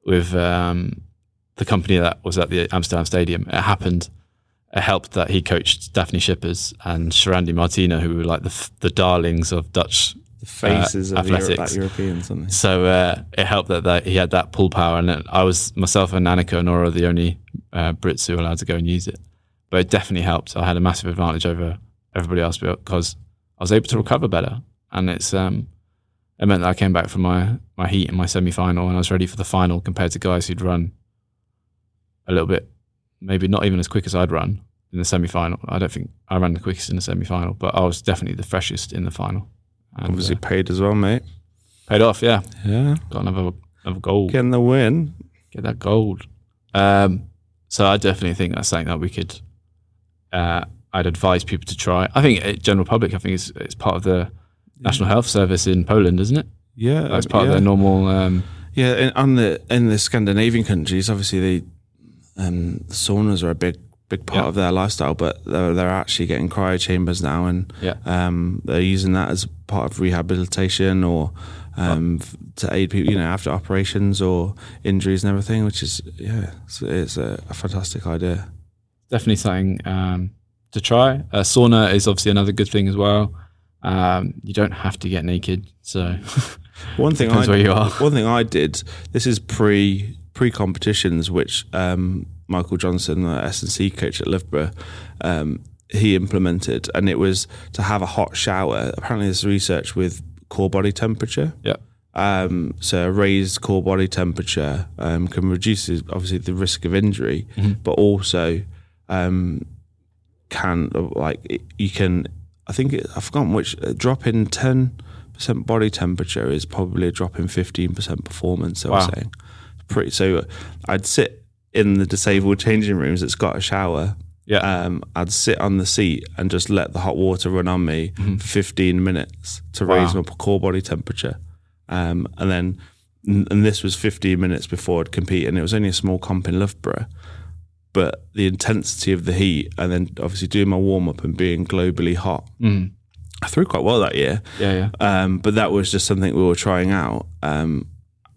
S2: with um, the company that was at the Amsterdam Stadium. It happened. It helped that he coached Dafne Schippers and Churandy Martina, who were like the the darlings of Dutch
S1: The faces
S2: uh,
S1: of Europe, that Europeans, aren't?
S2: So uh, it helped that, that he had that pull power, and I was myself and Anyika Onuora the only uh, Brits who were allowed to go and use it. But it definitely helped. I had a massive advantage over everybody else because I was able to recover better, and it's um, it meant that I came back from my my heat in my semi final, and I was ready for the final compared to guys who'd run a little bit, maybe not even as quick as I'd run in the semi final. I don't think I ran the quickest in the semi final, but I was definitely the freshest in the final. And,
S1: Obviously
S2: uh,
S1: paid as well, mate.
S2: paid off, yeah.
S1: Yeah,
S2: Got another another gold.
S1: getting the win.
S2: Get that gold. Um, so I definitely think that's something that we could. Uh, I'd advise people to try. I think uh, general public. I think it's it's part of the National Health Service in Poland, isn't it?
S1: Yeah,
S2: That's part
S1: yeah.
S2: of their normal. Um,
S1: Yeah, in, on the in the Scandinavian countries, obviously the um, saunas are a big big part
S2: Yeah.
S1: of their lifestyle, but they're, they're actually getting cryo chambers now, and
S2: Yeah.
S1: um, they're using that as part of rehabilitation or um, f- to aid people, you know, after operations or injuries and everything. Which is yeah, it's, it's a, a fantastic idea.
S2: Definitely something um, to try. Uh, sauna is obviously another good thing as well. Um, you don't have to get naked, so
S1: One thing I,
S2: where you are.
S1: One thing I did. This is pre pre competitions, which um, Michael Johnson, the S and C coach at Loughborough, um, he implemented, and it was to have a hot shower. Apparently, there's research with core body temperature.
S2: yeah,
S1: Um, so a raised core body temperature um, can reduce obviously the risk of injury, but also um, can like it- you can. I think it, I've forgotten which a drop in ten percent body temperature is probably a drop in fifteen percent performance. I was saying, pretty. So I'd sit in the disabled changing rooms that's got a shower.
S2: yeah,
S1: Um, I'd sit on the seat and just let the hot water run on me for 15 minutes to
S2: Wow.
S1: raise my core body temperature. Um, and then, and this was 15 minutes before I'd compete, and it was only a small comp in Loughborough. But the intensity of the heat, and then obviously doing my warm up and being globally hot,
S2: Mm.
S1: I threw quite well that year.
S2: yeah, yeah.
S1: Um, but that was just something we were trying out. Um,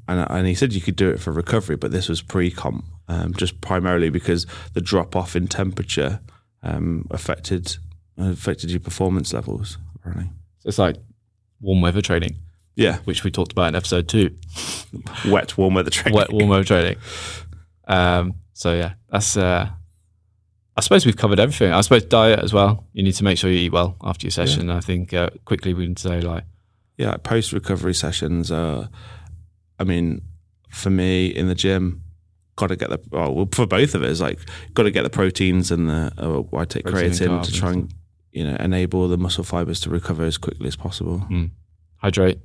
S1: and, and he said you could do it for recovery, but this was pre comp, um, just primarily because the drop off in temperature um, affected affected your performance levels. Apparently,
S2: So it's like warm weather training,
S1: yeah,
S2: which we talked about in episode two.
S1: wet warm weather training.
S2: wet warm weather training. So yeah, that's. Uh, I suppose we've covered everything. I suppose diet as well. You need to make sure you eat well after your session. I think uh, quickly we can say like,
S1: Yeah, post recovery sessions are. I mean, for me in the gym, got to get the well for both of us. Like, got to get the proteins and the. Uh, I take
S2: Protein
S1: creatine to try and you know enable the muscle fibers to recover as quickly as possible.
S2: hydrate,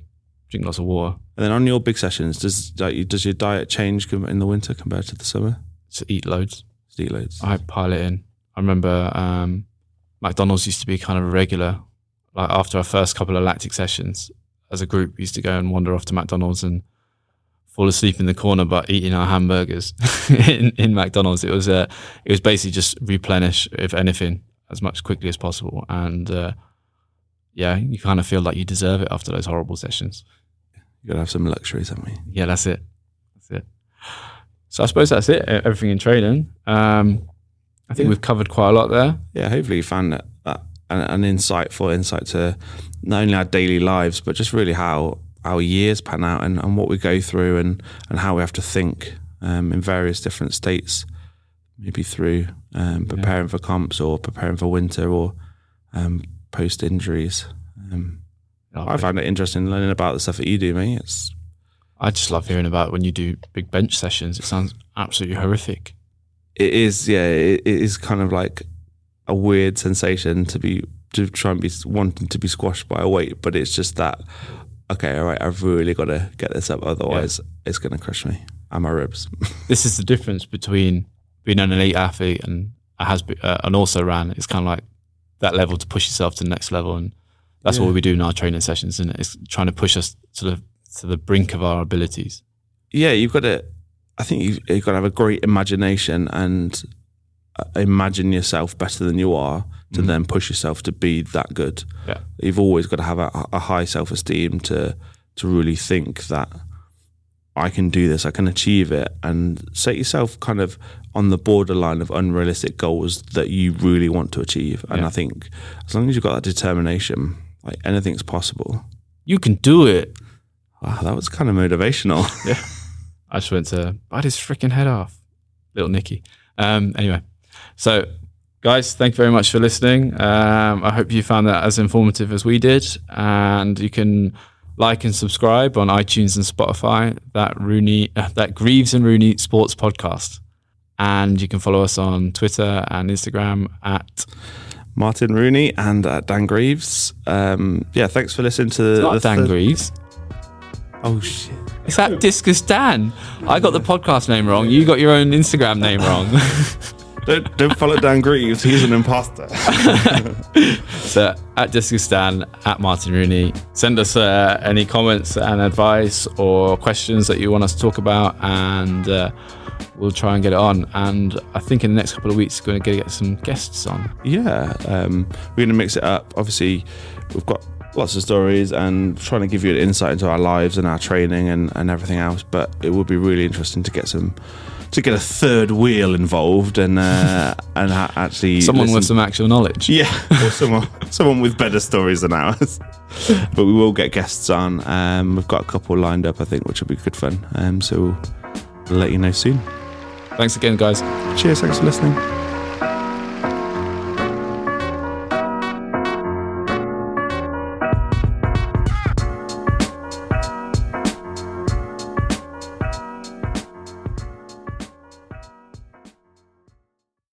S2: drink lots of water,
S1: And then on your big sessions, does like, does your diet change in the winter compared to the summer?
S2: To eat loads.
S1: Eat loads.
S2: I pile it in. I remember um, McDonald's used to be kind of a regular. Like after our first couple of lactic sessions, as a group, we used to go and wander off to McDonald's and fall asleep in the corner, but eating our hamburgers in, in McDonald's. It was uh, it was basically just replenish, if anything, as much quickly as possible. And uh, yeah, you kind of feel like you deserve it after those horrible sessions.
S1: You gotta have some luxuries, haven't we?
S2: Yeah, that's it. That's it. So I suppose that's it. Everything in training. Um, I think
S1: Yeah.
S2: we've covered quite a lot there.
S1: Yeah, hopefully you found that, that an, an insightful insight to not only our daily lives, but just really how our years pan out and, and what we go through and, and how we have to think um, in various different states, maybe through um, preparing yeah. for comps or preparing for winter or um, post injuries. Um, oh, I find it interesting learning about the stuff that you do, mate. It's
S2: I just love hearing about when you do big bench sessions. It sounds absolutely horrific.
S1: It is, yeah. It, it is kind of like a weird sensation to be to try and be wanting to be squashed by a weight, but it's just that. Okay, all right. I've really got to get this up, otherwise yeah. it's going to crush me and my ribs.
S2: this is the difference between being an elite athlete and has been, uh, and also ran. It's kind of like that level to push yourself to the next level, and that's yeah. what we do in our training sessions. And it? it's trying to push us to the to the brink of our abilities.
S1: Yeah, you've got to. I think you've, you've got to have a great imagination and uh, imagine yourself better than you are to mm. then push yourself to be that good.
S2: Yeah,
S1: you've always got to have a, a high self esteem to to really think that I can do this, I can achieve it, and set yourself kind of on the borderline of unrealistic goals that you really want to achieve. And yeah. I think as long as you've got that determination, like anything's possible.
S2: You can do it.
S1: Wow, that was kind of motivational.
S2: yeah. I just went to bite his freaking head off, little Nicky. Um, anyway, so guys, thank you very much for listening. Um, I hope you found that as informative as we did, and you can like and subscribe on iTunes and Spotify. That Rooney, uh, that Greaves and Rooney Sports Podcast, and you can follow us on Twitter and Instagram at
S1: Martin Rooney and at Dan Greaves. Um, yeah, thanks for listening to
S2: it's the Dan th- Greaves.
S1: Oh shit!
S2: It's that Discus Dan. I got the podcast name wrong. You got your own Instagram name wrong.
S1: don't don't follow Dan Greaves. He's an imposter.
S2: so at Discus Dan, at Martin Rooney, send us uh, any comments and advice or questions that you want us to talk about, and uh, we'll try and get it on. And I think in the next couple of weeks, we're going to get some guests on.
S1: Yeah, um, we're going to mix it up. Obviously, we've got lots of stories and trying to give you an insight into our lives and our training and, and everything else. But it would be really interesting to get some to get a third wheel involved and uh, and actually
S2: someone listen. with some actual knowledge.
S1: Yeah, or someone someone with better stories than ours. but we will get guests on. Um, we've got a couple lined up, I think, which will be good fun. Um, so we'll let you know soon.
S2: Thanks again, guys.
S1: Cheers. Thanks for listening.